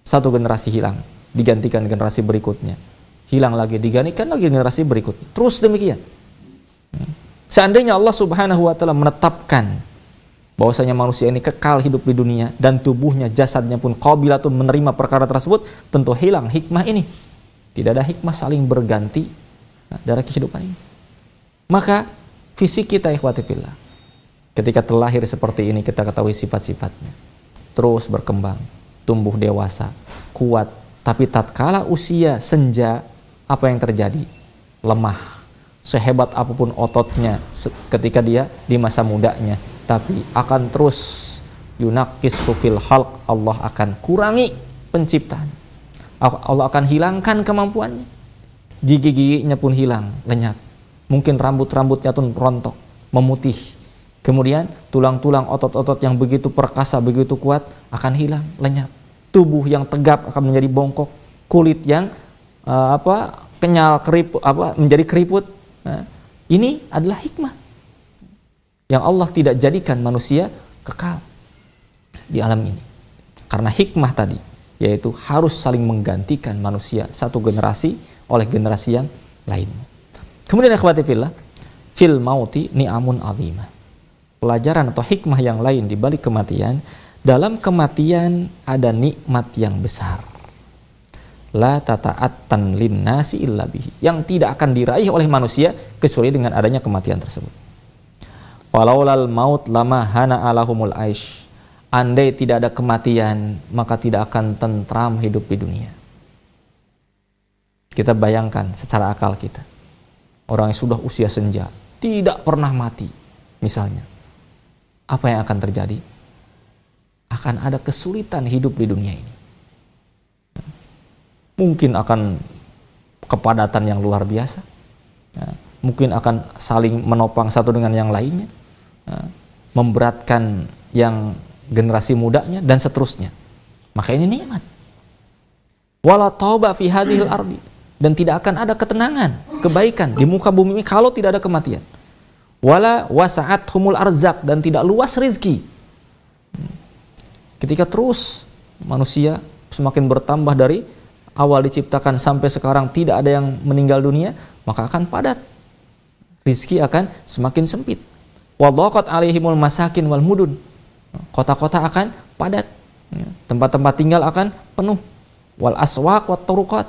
Satu generasi hilang, digantikan generasi berikutnya hilang lagi, digantikan lagi generasi berikutnya. Terus demikian. Seandainya Allah Subhanahu wa taala menetapkan bahwasanya manusia ini kekal hidup di dunia dan tubuhnya jasadnya pun qabilatun menerima perkara tersebut, tentu hilang hikmah ini. Tidak ada hikmah saling berganti nah, dari kehidupan ini. Maka fisik kita ikhwati fillah ketika terlahir seperti ini kita ketahui sifat-sifatnya. Terus berkembang, tumbuh dewasa, kuat, tapi tatkala usia senja apa yang terjadi? Lemah. Sehebat apa pun ototnya ketika dia di masa mudanya, tapi akan terus yunakis fil halq Allah akan kurangi penciptaan. Allah akan hilangkan kemampuannya. Gigi-giginya pun hilang, lenyap. Mungkin rambut-rambutnya pun rontok, memutih. Kemudian tulang-tulang otot-otot yang begitu perkasa, begitu kuat akan hilang, lenyap. Tubuh yang tegap akan menjadi bongkok, kulit yang uh, apa kenyal keriput apa menjadi keriput nah, ini adalah hikmah yang Allah tidak jadikan manusia kekal di alam ini. Karena hikmah tadi yaitu harus saling menggantikan manusia satu generasi oleh generasi yang lainnya kemudian akhwati fillah fil mauti ni'amun azimah pelajaran atau hikmah yang lain di balik kematian dalam kematian ada nikmat yang besar. La tata'attan linnasi illa bihi. Yang tidak akan diraih oleh manusia kecuali dengan adanya kematian tersebut. Falaulal maut lama hana alahumul aish. Andai tidak ada kematian, maka tidak akan tentram hidup di dunia. Kita bayangkan secara akal kita. Orang yang sudah usia senja, tidak pernah mati, misalnya. Apa yang akan terjadi? Akan ada kesulitan hidup di dunia ini mungkin akan kepadatan yang luar biasa. Ya, mungkin akan saling menopang satu dengan yang lainnya. Ya, memberatkan yang generasi mudanya dan seterusnya. Maka ini nikmat. Wala tauba fi hadhil ardi dan tidak akan ada ketenangan, kebaikan di muka bumi ini kalau tidak ada kematian. Wala wasaat humul arzak dan tidak luas rizki. Ketika terus manusia semakin bertambah dari awal diciptakan sampai sekarang tidak ada yang meninggal dunia, maka akan padat. Rizki akan semakin sempit. Wadhaqat alaihimul masakin wal mudun. Kota-kota akan padat. Tempat-tempat tinggal akan penuh. Wal aswaq wat turuqat.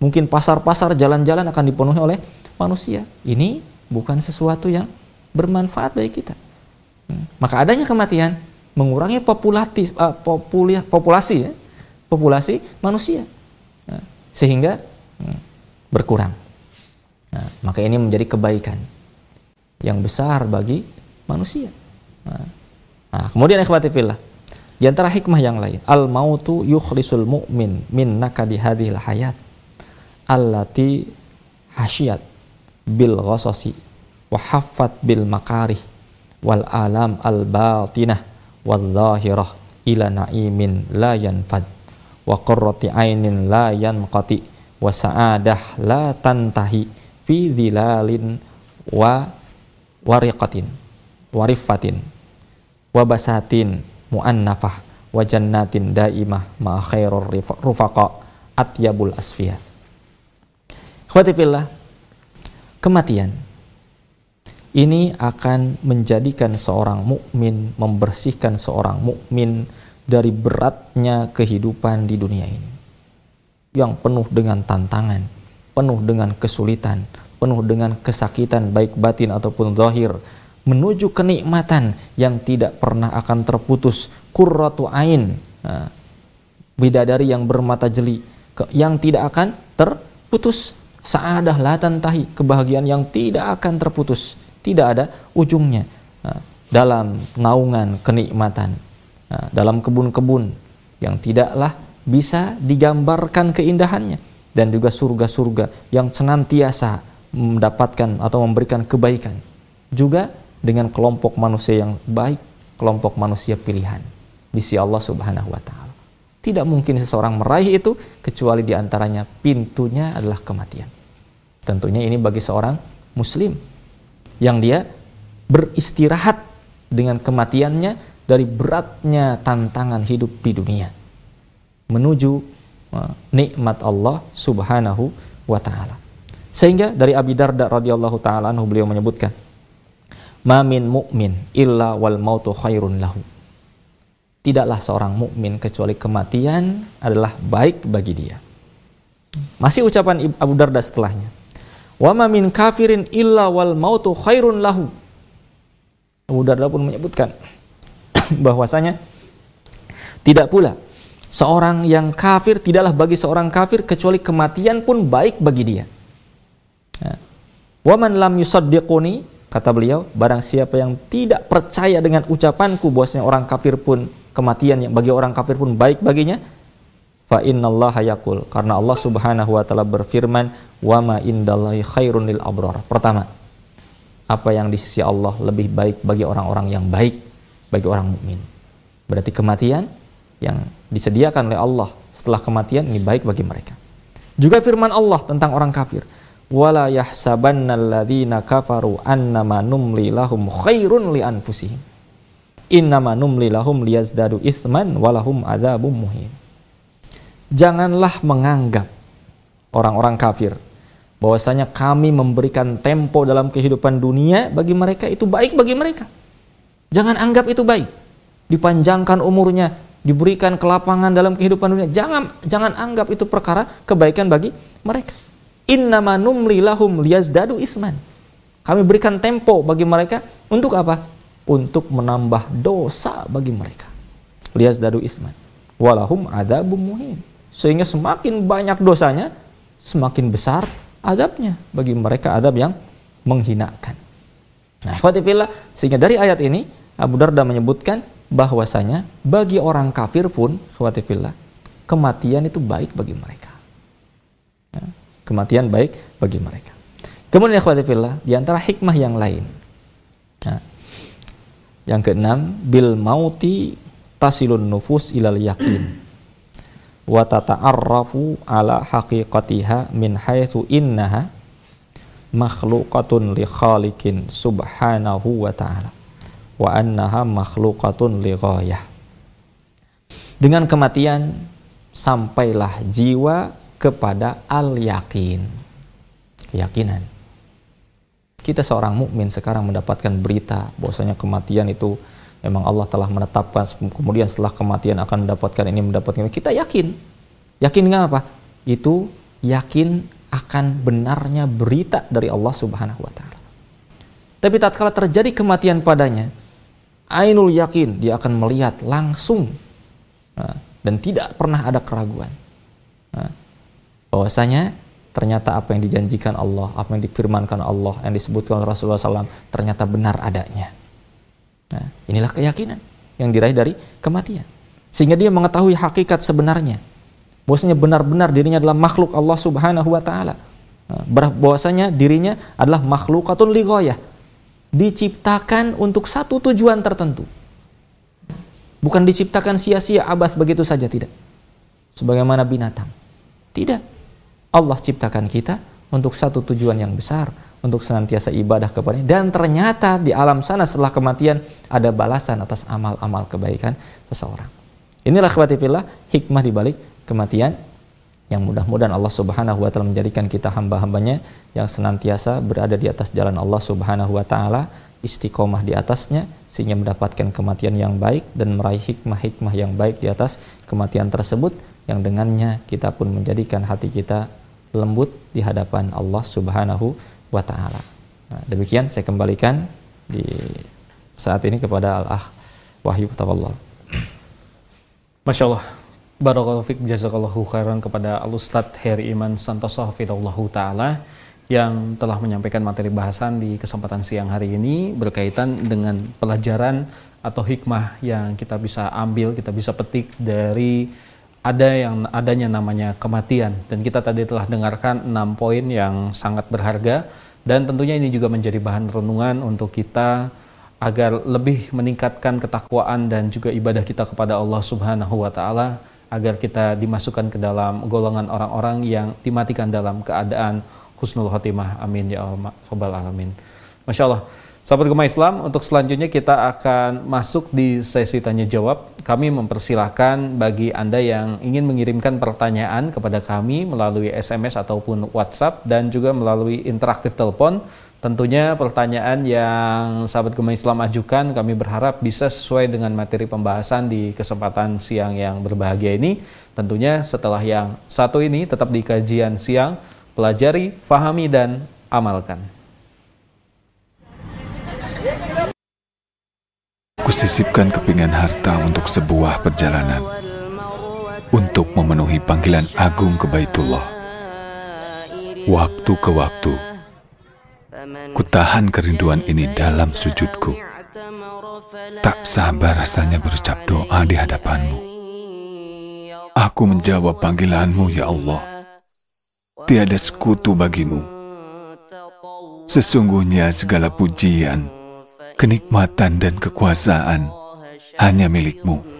Mungkin pasar-pasar, jalan-jalan akan dipenuhi oleh manusia. Ini bukan sesuatu yang bermanfaat bagi kita. Maka adanya kematian mengurangi populasi uh, populi, populasi ya, populasi manusia. Nah, sehingga berkurang. Nah, maka ini menjadi kebaikan yang besar bagi manusia. Nah, nah kemudian ikhwati fillah. Di antara hikmah yang lain, al mautu yukhlisul mu'min min nakadi hadhil hayat allati hasyat bil ghasasi wa haffat bil makarih wal alam al batinah wal zahirah ila na'imin la yanfad wa qurrati ainin la yanqati wa sa'adah la tantahi fi dhilalin wa wariqatin warifatin wabasatin muannafah wa jannatin daimah ma khairur rufaqa atyabul asfiya. Khwatifillah kematian ini akan menjadikan seorang mukmin membersihkan seorang mukmin dari beratnya kehidupan di dunia ini. Yang penuh dengan tantangan, penuh dengan kesulitan, penuh dengan kesakitan baik batin ataupun zahir menuju kenikmatan yang tidak pernah akan terputus. Kurratu ain. Nah, bidadari yang bermata jeli yang tidak akan terputus. Saadah latan tahi kebahagiaan yang tidak akan terputus. Tidak ada ujungnya. Nah, dalam naungan kenikmatan. Nah, dalam kebun-kebun yang tidaklah bisa digambarkan keindahannya. Dan juga surga-surga yang senantiasa mendapatkan atau memberikan kebaikan juga dengan kelompok manusia yang baik, kelompok manusia pilihan di sisi Allah Subhanahu wa taala. Tidak mungkin seseorang meraih itu kecuali di antaranya pintunya adalah kematian. Tentunya ini bagi seorang muslim yang dia beristirahat dengan kematiannya dari beratnya tantangan hidup di dunia menuju uh, nikmat Allah Subhanahu wa taala. Sehingga dari Abi Darda radhiyallahu taala anhu beliau menyebutkan Mamin mukmin illa wal mautu khairun lahu. Tidaklah seorang mukmin kecuali kematian adalah baik bagi dia. Masih ucapan Abu Darda setelahnya. Wa ma min kafirin illa wal mautu khairun lahu. Abu Darda pun menyebutkan bahwasanya tidak pula seorang yang kafir tidaklah bagi seorang kafir kecuali kematian pun baik bagi dia. Ya. Wa man lam yusaddiquni Kata beliau, barang siapa yang tidak percaya dengan ucapanku bahwasanya orang kafir pun kematian yang bagi orang kafir pun baik baginya, fa innallaha yaqul karena Allah Subhanahu wa taala berfirman, wa ma indallahi khairun lil abrar. Pertama, apa yang di sisi Allah lebih baik bagi orang-orang yang baik, bagi orang mukmin. Berarti kematian yang disediakan oleh Allah setelah kematian ini baik bagi mereka. Juga firman Allah tentang orang kafir, wala yahsabanna alladhina kafaru annama numli lahum khairun li anfusihim. Innama numli lahum liyazdadu ithman walahum adzabum muhim janganlah menganggap orang-orang kafir bahwasanya kami memberikan tempo dalam kehidupan dunia bagi mereka itu baik bagi mereka. Jangan anggap itu baik. Dipanjangkan umurnya diberikan kelapangan dalam kehidupan dunia. Jangan jangan anggap itu perkara kebaikan bagi mereka Innama numli lahum liyazdadu isman. Kami berikan tempo bagi mereka untuk apa? Untuk menambah dosa bagi mereka. Liyazdadu isman. Walahum adabum muhin. Sehingga semakin banyak dosanya, semakin besar adabnya bagi mereka adab yang menghinakan. Nah, ikhwatifillah, sehingga dari ayat ini Abu Darda menyebutkan bahwasanya bagi orang kafir pun ikhwatifillah, kematian itu baik bagi mereka Kematian baik bagi mereka. Kemudian ikhwatifillah, di antara hikmah yang lain. Nah, yang keenam, bil mauti tasilun nufus ilal yakin. Wa tata'arrafu ala haqiqatiha min haitsu innaha makhluqatun li khaliqin subhanahu wa ta'ala wa annaha makhluqatun li ghayah. Dengan kematian sampailah jiwa kepada al-yakin. Keyakinan. Kita seorang mukmin sekarang mendapatkan berita bahwasanya kematian itu memang Allah telah menetapkan. Kemudian setelah kematian akan mendapatkan ini mendapatkan ini. Kita yakin. Yakin dengan apa? Itu yakin akan benarnya berita dari Allah Subhanahu wa taala. Tapi tatkala terjadi kematian padanya ainul yakin dia akan melihat langsung dan tidak pernah ada keraguan bahwasanya ternyata apa yang dijanjikan Allah, apa yang difirmankan Allah, yang disebutkan Rasulullah SAW ternyata benar adanya. Nah, inilah keyakinan yang diraih dari kematian. Sehingga dia mengetahui hakikat sebenarnya. Bahwasanya benar-benar dirinya adalah makhluk Allah Subhanahu wa taala. Nah, bahwasanya dirinya adalah makhlukatun lighoyah. Diciptakan untuk satu tujuan tertentu. Bukan diciptakan sia-sia abas begitu saja tidak. Sebagaimana binatang. Tidak Allah ciptakan kita untuk satu tujuan yang besar, untuk senantiasa ibadah kepadanya dan ternyata di alam sana setelah kematian ada balasan atas amal-amal kebaikan seseorang. Inilah khawatifillah hikmah di balik kematian yang mudah-mudahan Allah Subhanahu wa taala menjadikan kita hamba-hambanya yang senantiasa berada di atas jalan Allah Subhanahu wa taala, istiqomah di atasnya sehingga mendapatkan kematian yang baik dan meraih hikmah-hikmah yang baik di atas kematian tersebut yang dengannya kita pun menjadikan hati kita lembut di hadapan Allah Subhanahu wa taala. Nah, demikian saya kembalikan di saat ini kepada Al-Ah Wahyu Tawallal. Masya Allah. Barakallahu fiq jazakallahu khairan kepada Al-Ustaz Heri Iman Santoso Hafidhullahu Ta'ala yang telah menyampaikan materi bahasan di kesempatan siang hari ini berkaitan dengan pelajaran atau hikmah yang kita bisa ambil, kita bisa petik dari ada yang adanya namanya kematian. Dan kita tadi telah dengarkan enam poin yang sangat berharga. Dan tentunya ini juga menjadi bahan renungan untuk kita agar lebih meningkatkan ketakwaan dan juga ibadah kita kepada Allah Subhanahu wa taala agar kita dimasukkan ke dalam golongan orang-orang yang dimatikan dalam keadaan husnul khotimah. Amin ya Allah alamin. Masya Allah Sahabat Gema Islam, untuk selanjutnya kita akan masuk di sesi tanya jawab. Kami mempersilahkan bagi Anda yang ingin mengirimkan pertanyaan kepada kami melalui SMS ataupun WhatsApp dan juga melalui interaktif telepon. Tentunya pertanyaan yang sahabat Gema Islam ajukan kami berharap bisa sesuai dengan materi pembahasan di kesempatan siang yang berbahagia ini. Tentunya setelah yang satu ini tetap di kajian siang, pelajari, fahami, dan amalkan. Kusisipkan kepingan harta untuk sebuah perjalanan, untuk memenuhi panggilan agung ke Baitullah. Waktu ke waktu, kutahan kerinduan ini dalam sujudku. Tak sabar rasanya berucap doa di hadapanmu. Aku menjawab panggilanmu, ya Allah. Tiada sekutu bagimu. Sesungguhnya segala pujian, kenikmatan dan kekuasaan hanya milikmu.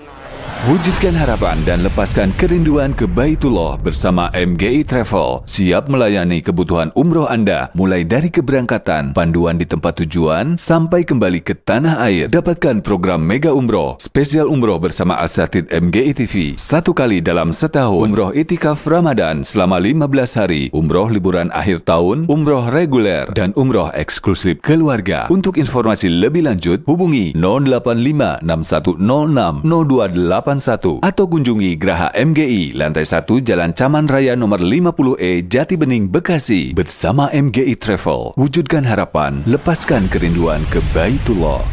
Wujudkan harapan dan lepaskan kerinduan ke Baitullah bersama MGI Travel. Siap melayani kebutuhan umroh Anda mulai dari keberangkatan, panduan di tempat tujuan, sampai kembali ke tanah air. Dapatkan program Mega Umroh, spesial umroh bersama Asatid MGI TV. Satu kali dalam setahun, umroh itikaf Ramadan selama 15 hari, umroh liburan akhir tahun, umroh reguler, dan umroh eksklusif keluarga. Untuk informasi lebih lanjut, hubungi 085 6106 028 atau kunjungi Graha MGI lantai 1 Jalan Caman Raya nomor 50E Jati Bening Bekasi bersama MGI Travel. Wujudkan harapan, lepaskan kerinduan ke Baitullah.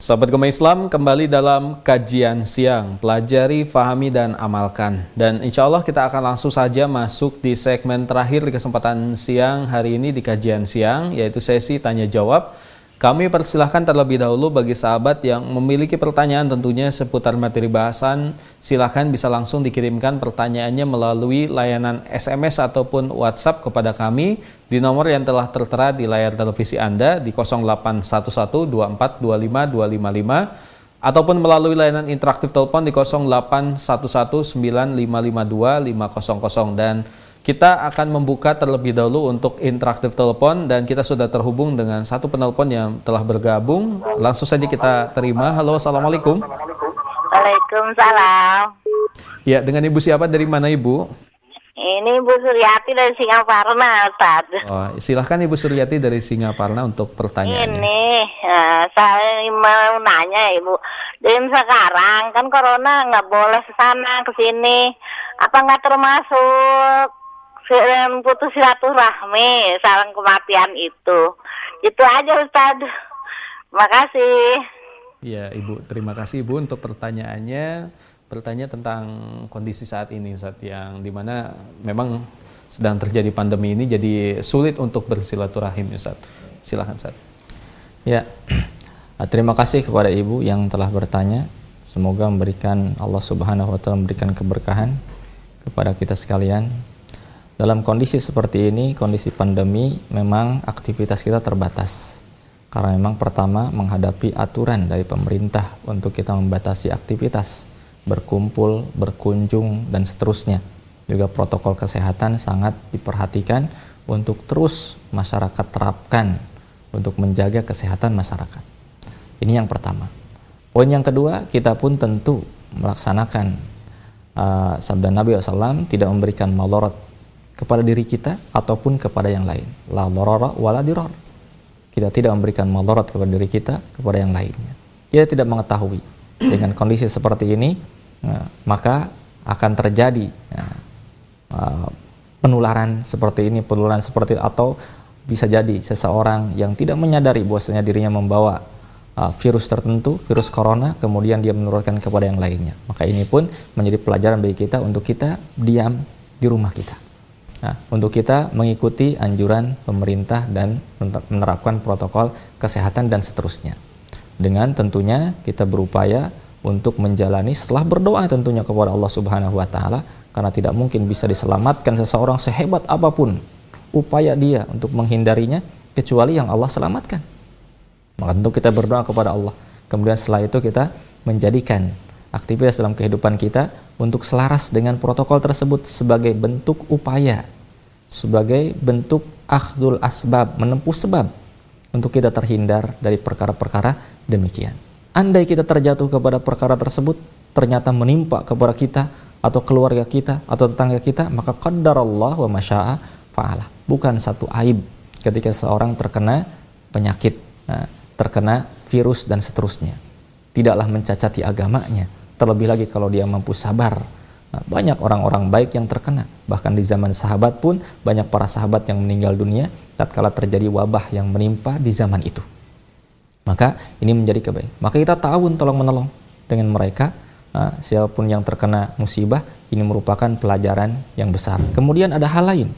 Sahabat Gema Islam, kembali dalam kajian siang, pelajari, fahami, dan amalkan. Dan insya Allah kita akan langsung saja masuk di segmen terakhir di kesempatan siang hari ini di kajian siang, yaitu sesi tanya jawab Kami persilahkan terlebih dahulu bagi sahabat yang memiliki pertanyaan tentunya seputar materi bahasan, silahkan bisa langsung dikirimkan pertanyaannya melalui layanan SMS ataupun WhatsApp kepada kami. Di nomor yang telah tertera di layar televisi Anda di 081124252555 ataupun melalui layanan interaktif telepon di 081195525500 dan kita akan membuka terlebih dahulu untuk interaktif telepon dan kita sudah terhubung dengan satu penelpon yang telah bergabung. Langsung saja kita terima. Halo, Assalamualaikum. Waalaikumsalam. Ya, dengan Ibu siapa? Dari mana Ibu? Ini Ibu Suryati dari Singaparna, Ustaz. Oh, silahkan Ibu Suryati dari Singaparna untuk pertanyaannya. Ini, uh, saya mau nanya Ibu. Dan sekarang kan corona nggak boleh ke sana, ke sini. Apa nggak termasuk putus silaturahmi saling kematian itu. Itu aja Ustaz. Makasih. Ya Ibu, terima kasih Ibu untuk pertanyaannya. Bertanya tentang kondisi saat ini saat yang di mana memang sedang terjadi pandemi ini jadi sulit untuk bersilaturahim Ustaz. Silahkan Ustaz. Ya, terima kasih kepada Ibu yang telah bertanya. Semoga memberikan Allah Subhanahu wa taala memberikan keberkahan kepada kita sekalian dalam kondisi seperti ini, kondisi pandemi, memang aktivitas kita terbatas. Karena memang pertama menghadapi aturan dari pemerintah untuk kita membatasi aktivitas, berkumpul, berkunjung, dan seterusnya. Juga protokol kesehatan sangat diperhatikan untuk terus masyarakat terapkan untuk menjaga kesehatan masyarakat. Ini yang pertama. Poin yang kedua, kita pun tentu melaksanakan uh, sabda Nabi SAW tidak memberikan malorot kepada diri kita ataupun kepada yang lain. La darara wala dirar. Kita tidak memberikan madarat kepada diri kita kepada yang lainnya. Kita tidak mengetahui dengan kondisi seperti ini nah, maka akan terjadi nah, uh, penularan seperti ini, penularan seperti atau bisa jadi seseorang yang tidak menyadari bahwasanya dirinya membawa virus tertentu, virus corona, kemudian dia menurunkan kepada yang lainnya. Maka ini pun menjadi pelajaran bagi kita untuk kita diam di rumah kita. Nah, untuk kita mengikuti anjuran pemerintah dan menerapkan protokol kesehatan dan seterusnya. Dengan tentunya kita berupaya untuk menjalani setelah berdoa tentunya kepada Allah Subhanahu wa taala karena tidak mungkin bisa diselamatkan seseorang sehebat apa pun upaya dia untuk menghindarinya kecuali yang Allah selamatkan. Maka tentu kita berdoa kepada Allah. Kemudian setelah itu kita menjadikan aktivitas dalam kehidupan kita untuk selaras dengan protokol tersebut sebagai bentuk upaya, sebagai bentuk akhdul asbab, menempuh sebab untuk kita terhindar dari perkara-perkara demikian. Andai kita terjatuh kepada perkara tersebut, ternyata menimpa kepada kita atau keluarga kita atau tetangga kita, maka Allah wa masya'a fa'ala. Bukan satu aib ketika seorang terkena penyakit, nah, terkena virus dan seterusnya. Tidaklah mencacati agamanya, Terlebih lagi kalau dia mampu sabar. Nah, banyak orang-orang baik yang terkena. Bahkan di zaman sahabat pun banyak para sahabat yang meninggal dunia tatkala terjadi wabah yang menimpa di zaman itu. Maka ini menjadi kebaikan. Maka kita tahun tolong menolong dengan mereka. Nah, siapa pun yang terkena musibah ini merupakan pelajaran yang besar. Kemudian ada hal lain.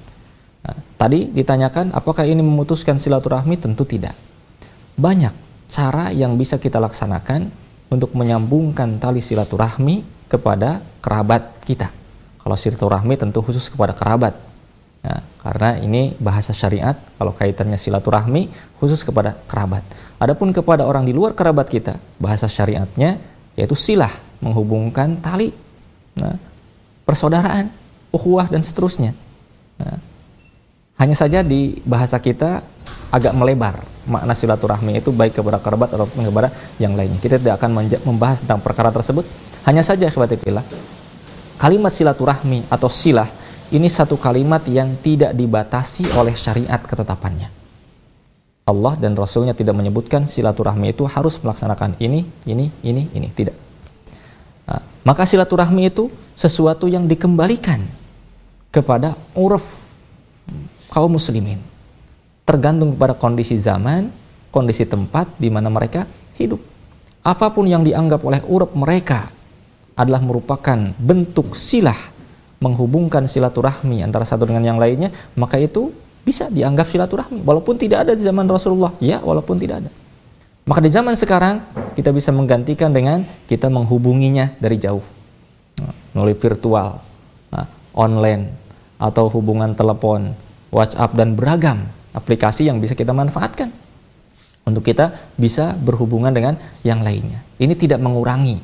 Nah, tadi ditanyakan apakah ini memutuskan silaturahmi? Tentu tidak. Banyak cara yang bisa kita laksanakan untuk menyambungkan tali silaturahmi kepada kerabat kita. Kalau silaturahmi tentu khusus kepada kerabat. Nah, karena ini bahasa syariat, kalau kaitannya silaturahmi khusus kepada kerabat. Adapun kepada orang di luar kerabat kita, bahasa syariatnya yaitu silah, menghubungkan tali, nah, persaudaraan, ukhuwah dan seterusnya. Nah, hanya saja di bahasa kita agak melebar makna silaturahmi itu baik kepada kerabat ataupun kepada yang lainnya. Kita tidak akan membahas tentang perkara tersebut. Hanya saja ikhwatifillah, kalimat silaturahmi atau silah ini satu kalimat yang tidak dibatasi oleh syariat ketetapannya. Allah dan Rasulnya tidak menyebutkan silaturahmi itu harus melaksanakan ini, ini, ini, ini. Tidak. Nah, maka silaturahmi itu sesuatu yang dikembalikan kepada uruf kaum muslimin tergantung kepada kondisi zaman, kondisi tempat di mana mereka hidup. Apa pun yang dianggap oleh urap mereka adalah merupakan bentuk silah menghubungkan silaturahmi antara satu dengan yang lainnya, maka itu bisa dianggap silaturahmi walaupun tidak ada di zaman Rasulullah. Ya, walaupun tidak ada. Maka di zaman sekarang kita bisa menggantikan dengan kita menghubunginya dari jauh. Melalui virtual, nah, online, atau hubungan telepon, WhatsApp dan beragam aplikasi yang bisa kita manfaatkan untuk kita bisa berhubungan dengan yang lainnya. Ini tidak mengurangi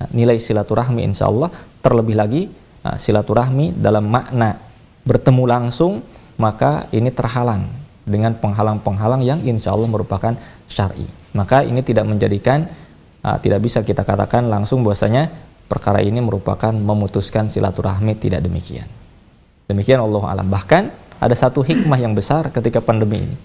nah, nilai silaturahmi insya Allah. Terlebih lagi nah, silaturahmi dalam makna bertemu langsung maka ini terhalang dengan penghalang-penghalang yang insya Allah merupakan syari. Maka ini tidak menjadikan uh, tidak bisa kita katakan langsung bahwasanya perkara ini merupakan memutuskan silaturahmi tidak demikian. Demikian Allah alam. Bahkan ada satu hikmah yang besar ketika pandemi ini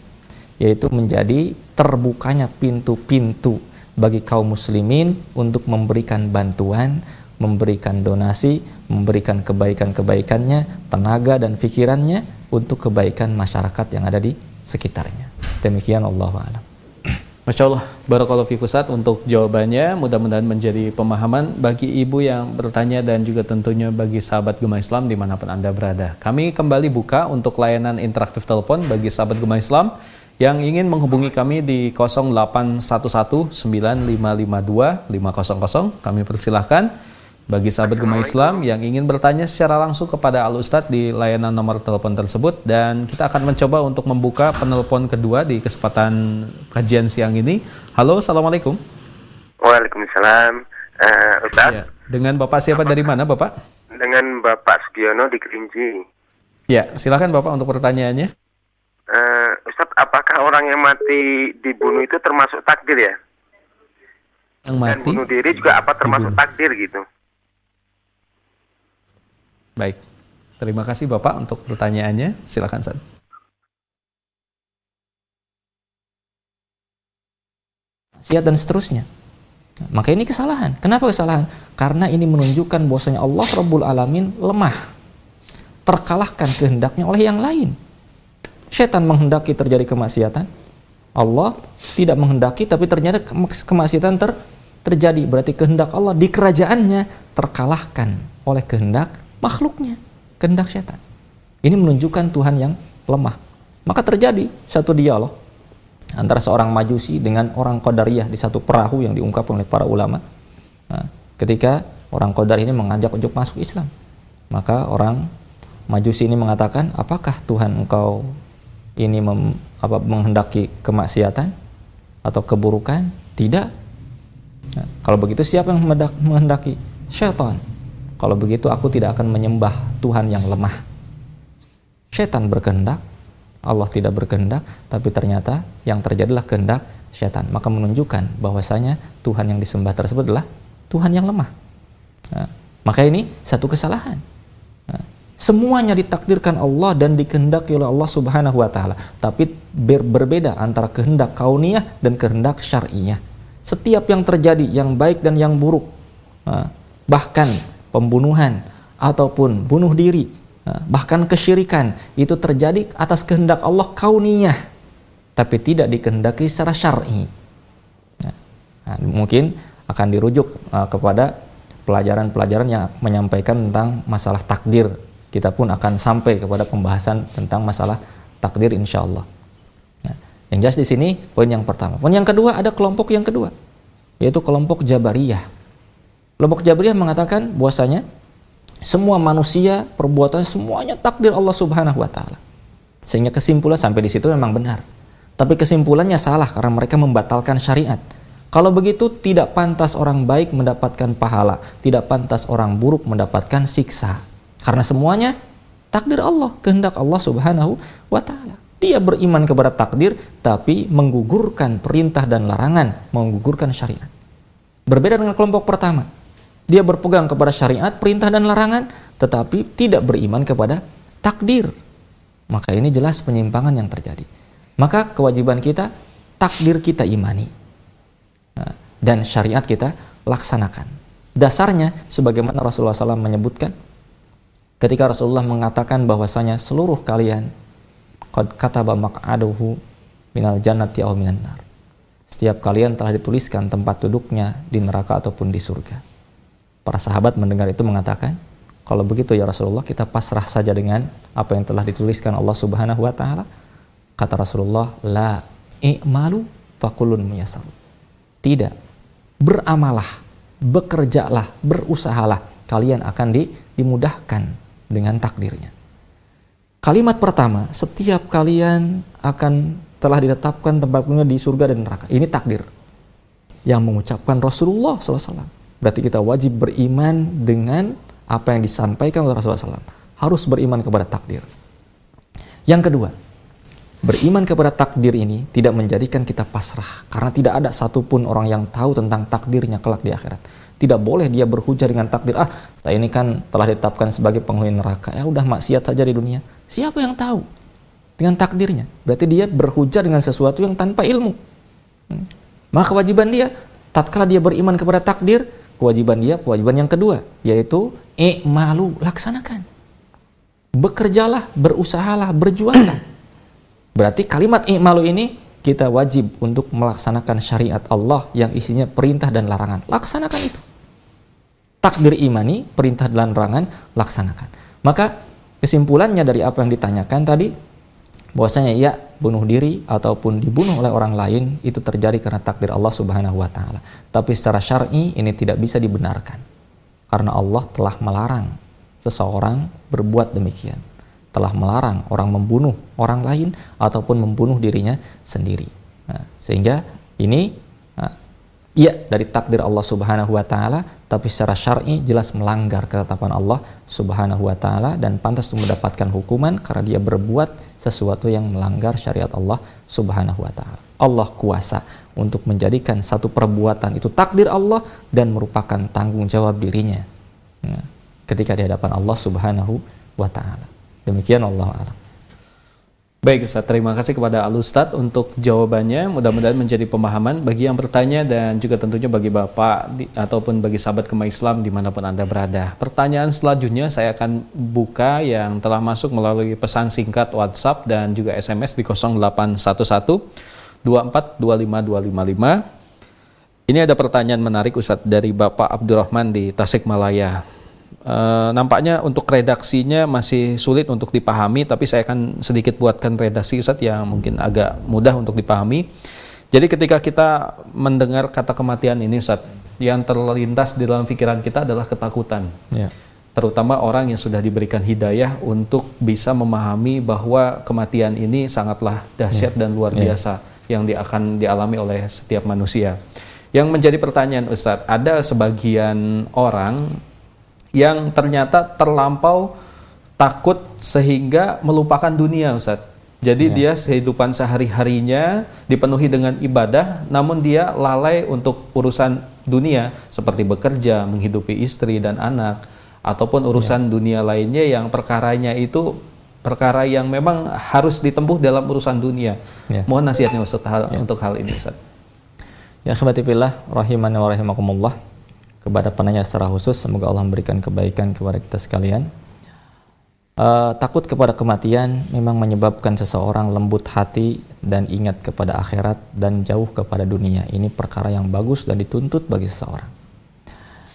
yaitu menjadi terbukanya pintu-pintu bagi kaum muslimin untuk memberikan bantuan, memberikan donasi, memberikan kebaikan-kebaikannya, tenaga dan pikirannya untuk kebaikan masyarakat yang ada di sekitarnya. Demikian Allah a'lam. Masya Allah, Barakallahu fi Pusat untuk jawabannya. Mudah-mudahan menjadi pemahaman bagi ibu yang bertanya dan juga tentunya bagi sahabat Gema Islam di mana pun Anda berada. Kami kembali buka untuk layanan interaktif telepon bagi sahabat Gema Islam yang ingin menghubungi kami di 0811-9552-500. Kami persilahkan bagi sahabat Gema Islam yang ingin bertanya secara langsung kepada Al Ustadz di layanan nomor telepon tersebut dan kita akan mencoba untuk membuka penelpon kedua di kesempatan kajian siang ini. Halo, assalamualaikum. Waalaikumsalam, uh, Ustadz. Ya, dengan Bapak siapa dari mana, Bapak? Dengan Bapak Sugiono di Kerinci. Ya, silakan Bapak untuk pertanyaannya. Uh, Ustadz, apakah orang yang mati dibunuh itu termasuk takdir ya? Yang mati? Dan bunuh diri juga apa termasuk dibunuh. takdir gitu? Baik. Terima kasih Bapak untuk pertanyaannya. Silakan San. Siat dan seterusnya. Maka ini kesalahan. Kenapa kesalahan? Karena ini menunjukkan bahwasanya Allah Rabbul Alamin lemah. Terkalahkan kehendaknya oleh yang lain. Setan menghendaki terjadi kemaksiatan. Allah tidak menghendaki tapi ternyata kemaksiatan ter terjadi. Berarti kehendak Allah di kerajaannya terkalahkan oleh kehendak makhluknya, kehendak setan. Ini menunjukkan Tuhan yang lemah. Maka terjadi satu dialog antara seorang majusi dengan orang Qadariyah di satu perahu yang diungkapkan oleh para ulama. Nah, ketika orang Qadar ini mengajak untuk masuk Islam, maka orang majusi ini mengatakan, apakah Tuhan engkau ini mem, apa, menghendaki kemaksiatan atau keburukan? Tidak. Nah, kalau begitu siapa yang menghendaki? Syaitan. Kalau begitu aku tidak akan menyembah Tuhan yang lemah. Setan berkehendak, Allah tidak berkehendak, tapi ternyata yang terjadi adalah kehendak setan. Maka menunjukkan bahwasanya Tuhan yang disembah tersebut adalah Tuhan yang lemah. Nah, maka ini satu kesalahan. Nah, semuanya ditakdirkan Allah dan dikehendaki oleh Allah Subhanahu wa taala, tapi ber berbeda antara kehendak kauniyah dan kehendak syar'iyah. Setiap yang terjadi yang baik dan yang buruk, nah, bahkan pembunuhan ataupun bunuh diri bahkan kesyirikan itu terjadi atas kehendak Allah kauniyah tapi tidak dikehendaki secara syar'i. Nah, mungkin akan dirujuk uh, kepada pelajaran-pelajaran yang menyampaikan tentang masalah takdir. Kita pun akan sampai kepada pembahasan tentang masalah takdir insya Allah nah, yang jelas di sini poin yang pertama. Poin yang kedua ada kelompok yang kedua yaitu kelompok Jabariyah Kelompok Jabriyah mengatakan bahwasanya semua manusia perbuatan semuanya takdir Allah Subhanahu wa taala. Sehingga kesimpulan sampai di situ memang benar. Tapi kesimpulannya salah karena mereka membatalkan syariat. Kalau begitu tidak pantas orang baik mendapatkan pahala, tidak pantas orang buruk mendapatkan siksa. Karena semuanya takdir Allah, kehendak Allah Subhanahu wa taala. Dia beriman kepada takdir tapi menggugurkan perintah dan larangan, menggugurkan syariat. Berbeda dengan kelompok pertama dia berpegang kepada syariat, perintah dan larangan, tetapi tidak beriman kepada takdir. Maka ini jelas penyimpangan yang terjadi. Maka kewajiban kita, takdir kita imani. Nah, dan syariat kita laksanakan. Dasarnya, sebagaimana Rasulullah SAW menyebutkan, ketika Rasulullah mengatakan bahwasanya seluruh kalian qad kataba maq'aduhu minal jannati aw minan nar. Setiap kalian telah dituliskan tempat duduknya di neraka ataupun di surga. Para sahabat mendengar itu mengatakan, kalau begitu ya Rasulullah, kita pasrah saja dengan apa yang telah dituliskan Allah Subhanahu wa taala. Kata Rasulullah, la i'malu fakulun muyasar. Tidak. Beramalah, bekerjalah, berusahalah. Kalian akan di, dimudahkan dengan takdirnya. Kalimat pertama, setiap kalian akan telah ditetapkan tempatnya di surga dan neraka. Ini takdir yang mengucapkan Rasulullah SAW. Berarti kita wajib beriman dengan apa yang disampaikan oleh Rasulullah SAW. Harus beriman kepada takdir. Yang kedua, beriman kepada takdir ini tidak menjadikan kita pasrah. Karena tidak ada satupun orang yang tahu tentang takdirnya kelak di akhirat. Tidak boleh dia berhujah dengan takdir. Ah, saya ini kan telah ditetapkan sebagai penghuni neraka. Ya udah maksiat saja di dunia. Siapa yang tahu? Dengan takdirnya. Berarti dia berhujah dengan sesuatu yang tanpa ilmu. Hmm. Maka kewajiban dia, tatkala dia beriman kepada takdir, kewajiban dia, kewajiban yang kedua, yaitu malu laksanakan. Bekerjalah, berusahalah, berjuanglah. Berarti kalimat malu ini kita wajib untuk melaksanakan syariat Allah yang isinya perintah dan larangan. Laksanakan itu. Takdir imani, perintah dan larangan, laksanakan. Maka kesimpulannya dari apa yang ditanyakan tadi, bahwasanya ia bunuh diri ataupun dibunuh oleh orang lain itu terjadi karena takdir Allah Subhanahu wa taala. Tapi secara syar'i ini tidak bisa dibenarkan. Karena Allah telah melarang seseorang berbuat demikian. Telah melarang orang membunuh orang lain ataupun membunuh dirinya sendiri. Nah, sehingga ini Iya dari takdir Allah Subhanahu wa taala, tapi secara syar'i jelas melanggar ketetapan Allah Subhanahu wa taala dan pantas untuk mendapatkan hukuman karena dia berbuat sesuatu yang melanggar syariat Allah Subhanahu wa taala. Allah kuasa untuk menjadikan satu perbuatan itu takdir Allah dan merupakan tanggung jawab dirinya ya, ketika di hadapan Allah Subhanahu wa taala. Demikian Allah alam. Baik Ustaz, terima kasih kepada Al Ustaz untuk jawabannya. Mudah-mudahan menjadi pemahaman bagi yang bertanya dan juga tentunya bagi Bapak di, ataupun bagi sahabat kema Islam di mana pun Anda berada. Pertanyaan selanjutnya saya akan buka yang telah masuk melalui pesan singkat WhatsApp dan juga SMS di 0811 2425 Ini ada pertanyaan menarik Ustadz dari Bapak Abdurrahman di Tasikmalaya. E, nampaknya untuk redaksinya masih sulit untuk dipahami, tapi saya akan sedikit buatkan redaksi Ustaz yang mungkin agak mudah untuk dipahami. Jadi ketika kita mendengar kata kematian ini Ustaz, yang terlintas di dalam pikiran kita adalah ketakutan. Ya. Terutama orang yang sudah diberikan hidayah untuk bisa memahami bahwa kematian ini sangatlah dahsyat ya. dan luar ya. biasa yang akan dialami oleh setiap manusia. Yang menjadi pertanyaan Ustadz, ada sebagian orang yang ternyata terlampau takut sehingga melupakan dunia Ustaz. Jadi ya. dia kehidupan sehari-harinya dipenuhi dengan ibadah namun dia lalai untuk urusan dunia seperti bekerja, menghidupi istri dan anak ataupun urusan ya. dunia lainnya yang perkaranya itu perkara yang memang harus ditempuh dalam urusan dunia. Ya. Mohon nasihatnya Ustaz hal, ya. untuk hal ini Ustaz. Ya khabatibillah rahimani wa rahimakumullah kepada penanya secara khusus. Semoga Allah memberikan kebaikan kepada kita sekalian. Uh, takut kepada kematian memang menyebabkan seseorang lembut hati dan ingat kepada akhirat dan jauh kepada dunia. Ini perkara yang bagus dan dituntut bagi seseorang.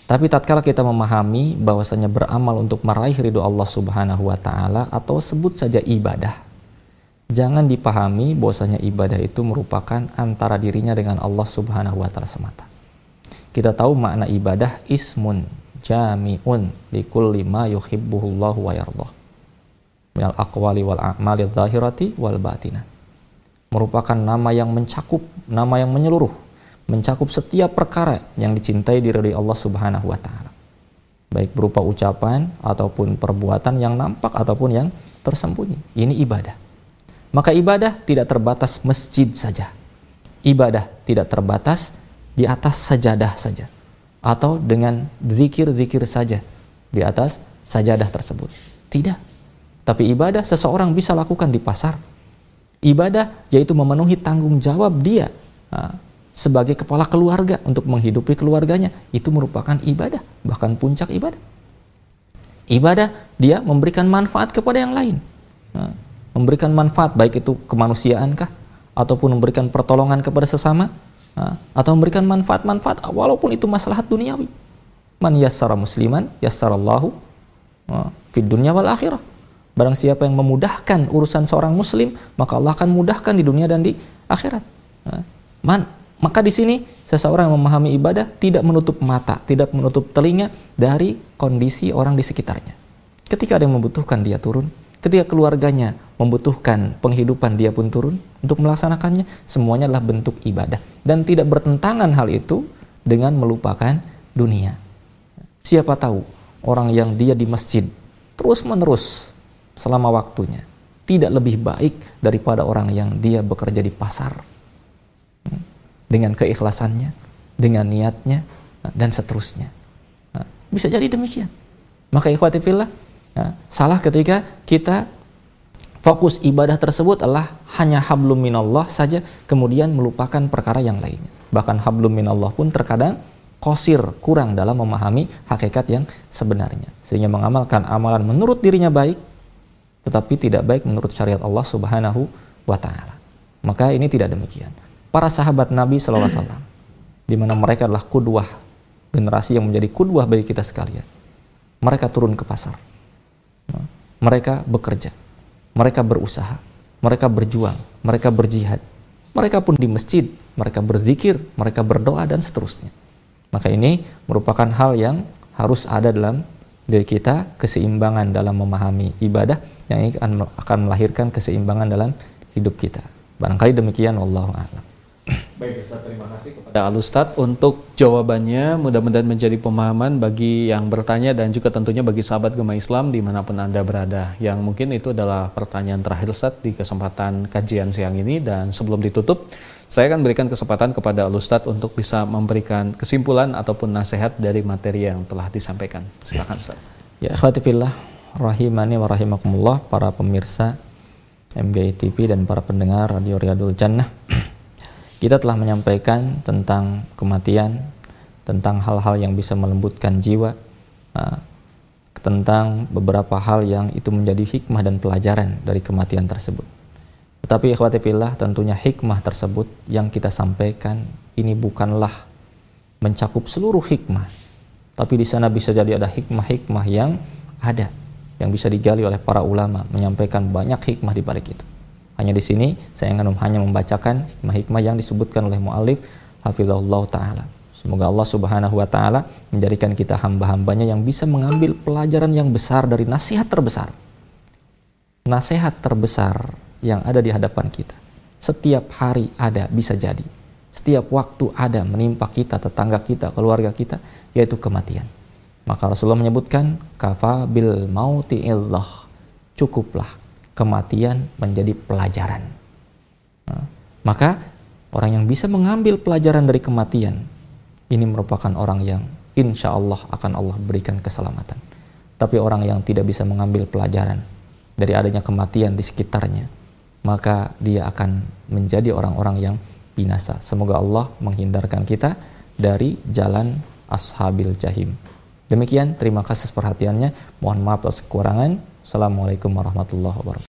Tapi tatkala kita memahami bahwasanya beramal untuk meraih ridho Allah Subhanahu wa taala atau sebut saja ibadah jangan dipahami bahwasanya ibadah itu merupakan antara dirinya dengan Allah Subhanahu wa taala semata kita tahu makna ibadah ismun jami'un likulli ma yuhibbuhullahu wa yardah. Minal aqwali wal a'mali zahirati wal batinah. Merupakan nama yang mencakup nama yang menyeluruh mencakup setiap perkara yang dicintai diri Allah Subhanahu wa taala. Baik berupa ucapan ataupun perbuatan yang nampak ataupun yang tersembunyi. Ini ibadah. Maka ibadah tidak terbatas masjid saja. Ibadah tidak terbatas di atas sajadah saja atau dengan zikir-zikir saja di atas sajadah tersebut. Tidak. Tapi ibadah seseorang bisa lakukan di pasar. Ibadah yaitu memenuhi tanggung jawab dia sebagai kepala keluarga untuk menghidupi keluarganya. Itu merupakan ibadah, bahkan puncak ibadah. Ibadah dia memberikan manfaat kepada yang lain. Memberikan manfaat baik itu kemanusiaankah ataupun memberikan pertolongan kepada sesama atau memberikan manfaat-manfaat walaupun itu maslahat duniawi. Man yassara musliman yassarallahu fid dunya wal akhirah. Barang siapa yang memudahkan urusan seorang muslim, maka Allah akan mudahkan di dunia dan di akhirat. Man Maka di sini seseorang yang memahami ibadah tidak menutup mata, tidak menutup telinga dari kondisi orang di sekitarnya. Ketika ada yang membutuhkan dia turun, ketika keluarganya membutuhkan penghidupan dia pun turun untuk melaksanakannya, semuanya adalah bentuk ibadah dan tidak bertentangan hal itu dengan melupakan dunia. Siapa tahu orang yang dia di masjid terus-menerus selama waktunya tidak lebih baik daripada orang yang dia bekerja di pasar dengan keikhlasannya, dengan niatnya, dan seterusnya. Bisa jadi demikian. Maka ikhwati fillah, salah ketika kita fokus ibadah tersebut adalah hanya hablum minallah saja, kemudian melupakan perkara yang lainnya. Bahkan hablum minallah pun terkadang kosir, kurang dalam memahami hakikat yang sebenarnya. Sehingga mengamalkan amalan menurut dirinya baik, tetapi tidak baik menurut syariat Allah subhanahu wa ta'ala. Maka ini tidak demikian para sahabat Nabi SAW di mana mereka adalah kudwah generasi yang menjadi kudwah bagi kita sekalian mereka turun ke pasar mereka bekerja mereka berusaha mereka berjuang mereka berjihad mereka pun di masjid mereka berzikir mereka berdoa dan seterusnya maka ini merupakan hal yang harus ada dalam diri kita keseimbangan dalam memahami ibadah yang akan melahirkan keseimbangan dalam hidup kita. Barangkali demikian wallahu a'lam. Baik Ustaz, terima kasih kepada Al Ustaz untuk jawabannya. Mudah-mudahan menjadi pemahaman bagi yang bertanya dan juga tentunya bagi sahabat Gema Islam di mana pun Anda berada. Yang mungkin itu adalah pertanyaan terakhir Ustaz di kesempatan kajian siang ini. Dan sebelum ditutup, saya akan berikan kesempatan kepada Al Ustaz untuk bisa memberikan kesimpulan ataupun nasihat dari materi yang telah disampaikan. Silakan Ustaz. Ya, khatifillah, rahimani wa rahimakumullah, para pemirsa MGI TV dan para pendengar Radio Riyadul Jannah. Kita telah menyampaikan tentang kematian, tentang hal-hal yang bisa melembutkan jiwa, uh, tentang beberapa hal yang itu menjadi hikmah dan pelajaran dari kematian tersebut. Tetapi ikhwati fillah tentunya hikmah tersebut yang kita sampaikan ini bukanlah mencakup seluruh hikmah. Tapi di sana bisa jadi ada hikmah-hikmah yang ada yang bisa digali oleh para ulama menyampaikan banyak hikmah di balik itu. Hanya di sini saya akan hanya membacakan hikmah-hikmah yang disebutkan oleh muallif hafizahullah taala. Semoga Allah Subhanahu wa taala menjadikan kita hamba-hambanya yang bisa mengambil pelajaran yang besar dari nasihat terbesar. Nasihat terbesar yang ada di hadapan kita. Setiap hari ada bisa jadi. Setiap waktu ada menimpa kita, tetangga kita, keluarga kita, yaitu kematian. Maka Rasulullah menyebutkan kafa bil mauti illah. Cukuplah kematian menjadi pelajaran. Nah, maka orang yang bisa mengambil pelajaran dari kematian ini merupakan orang yang insya Allah akan Allah berikan keselamatan. Tapi orang yang tidak bisa mengambil pelajaran dari adanya kematian di sekitarnya, maka dia akan menjadi orang-orang yang binasa. Semoga Allah menghindarkan kita dari jalan ashabil jahim. Demikian, terima kasih perhatiannya. Mohon maaf atas kekurangan. Assalamualaikum warahmatullahi wabarakatuh.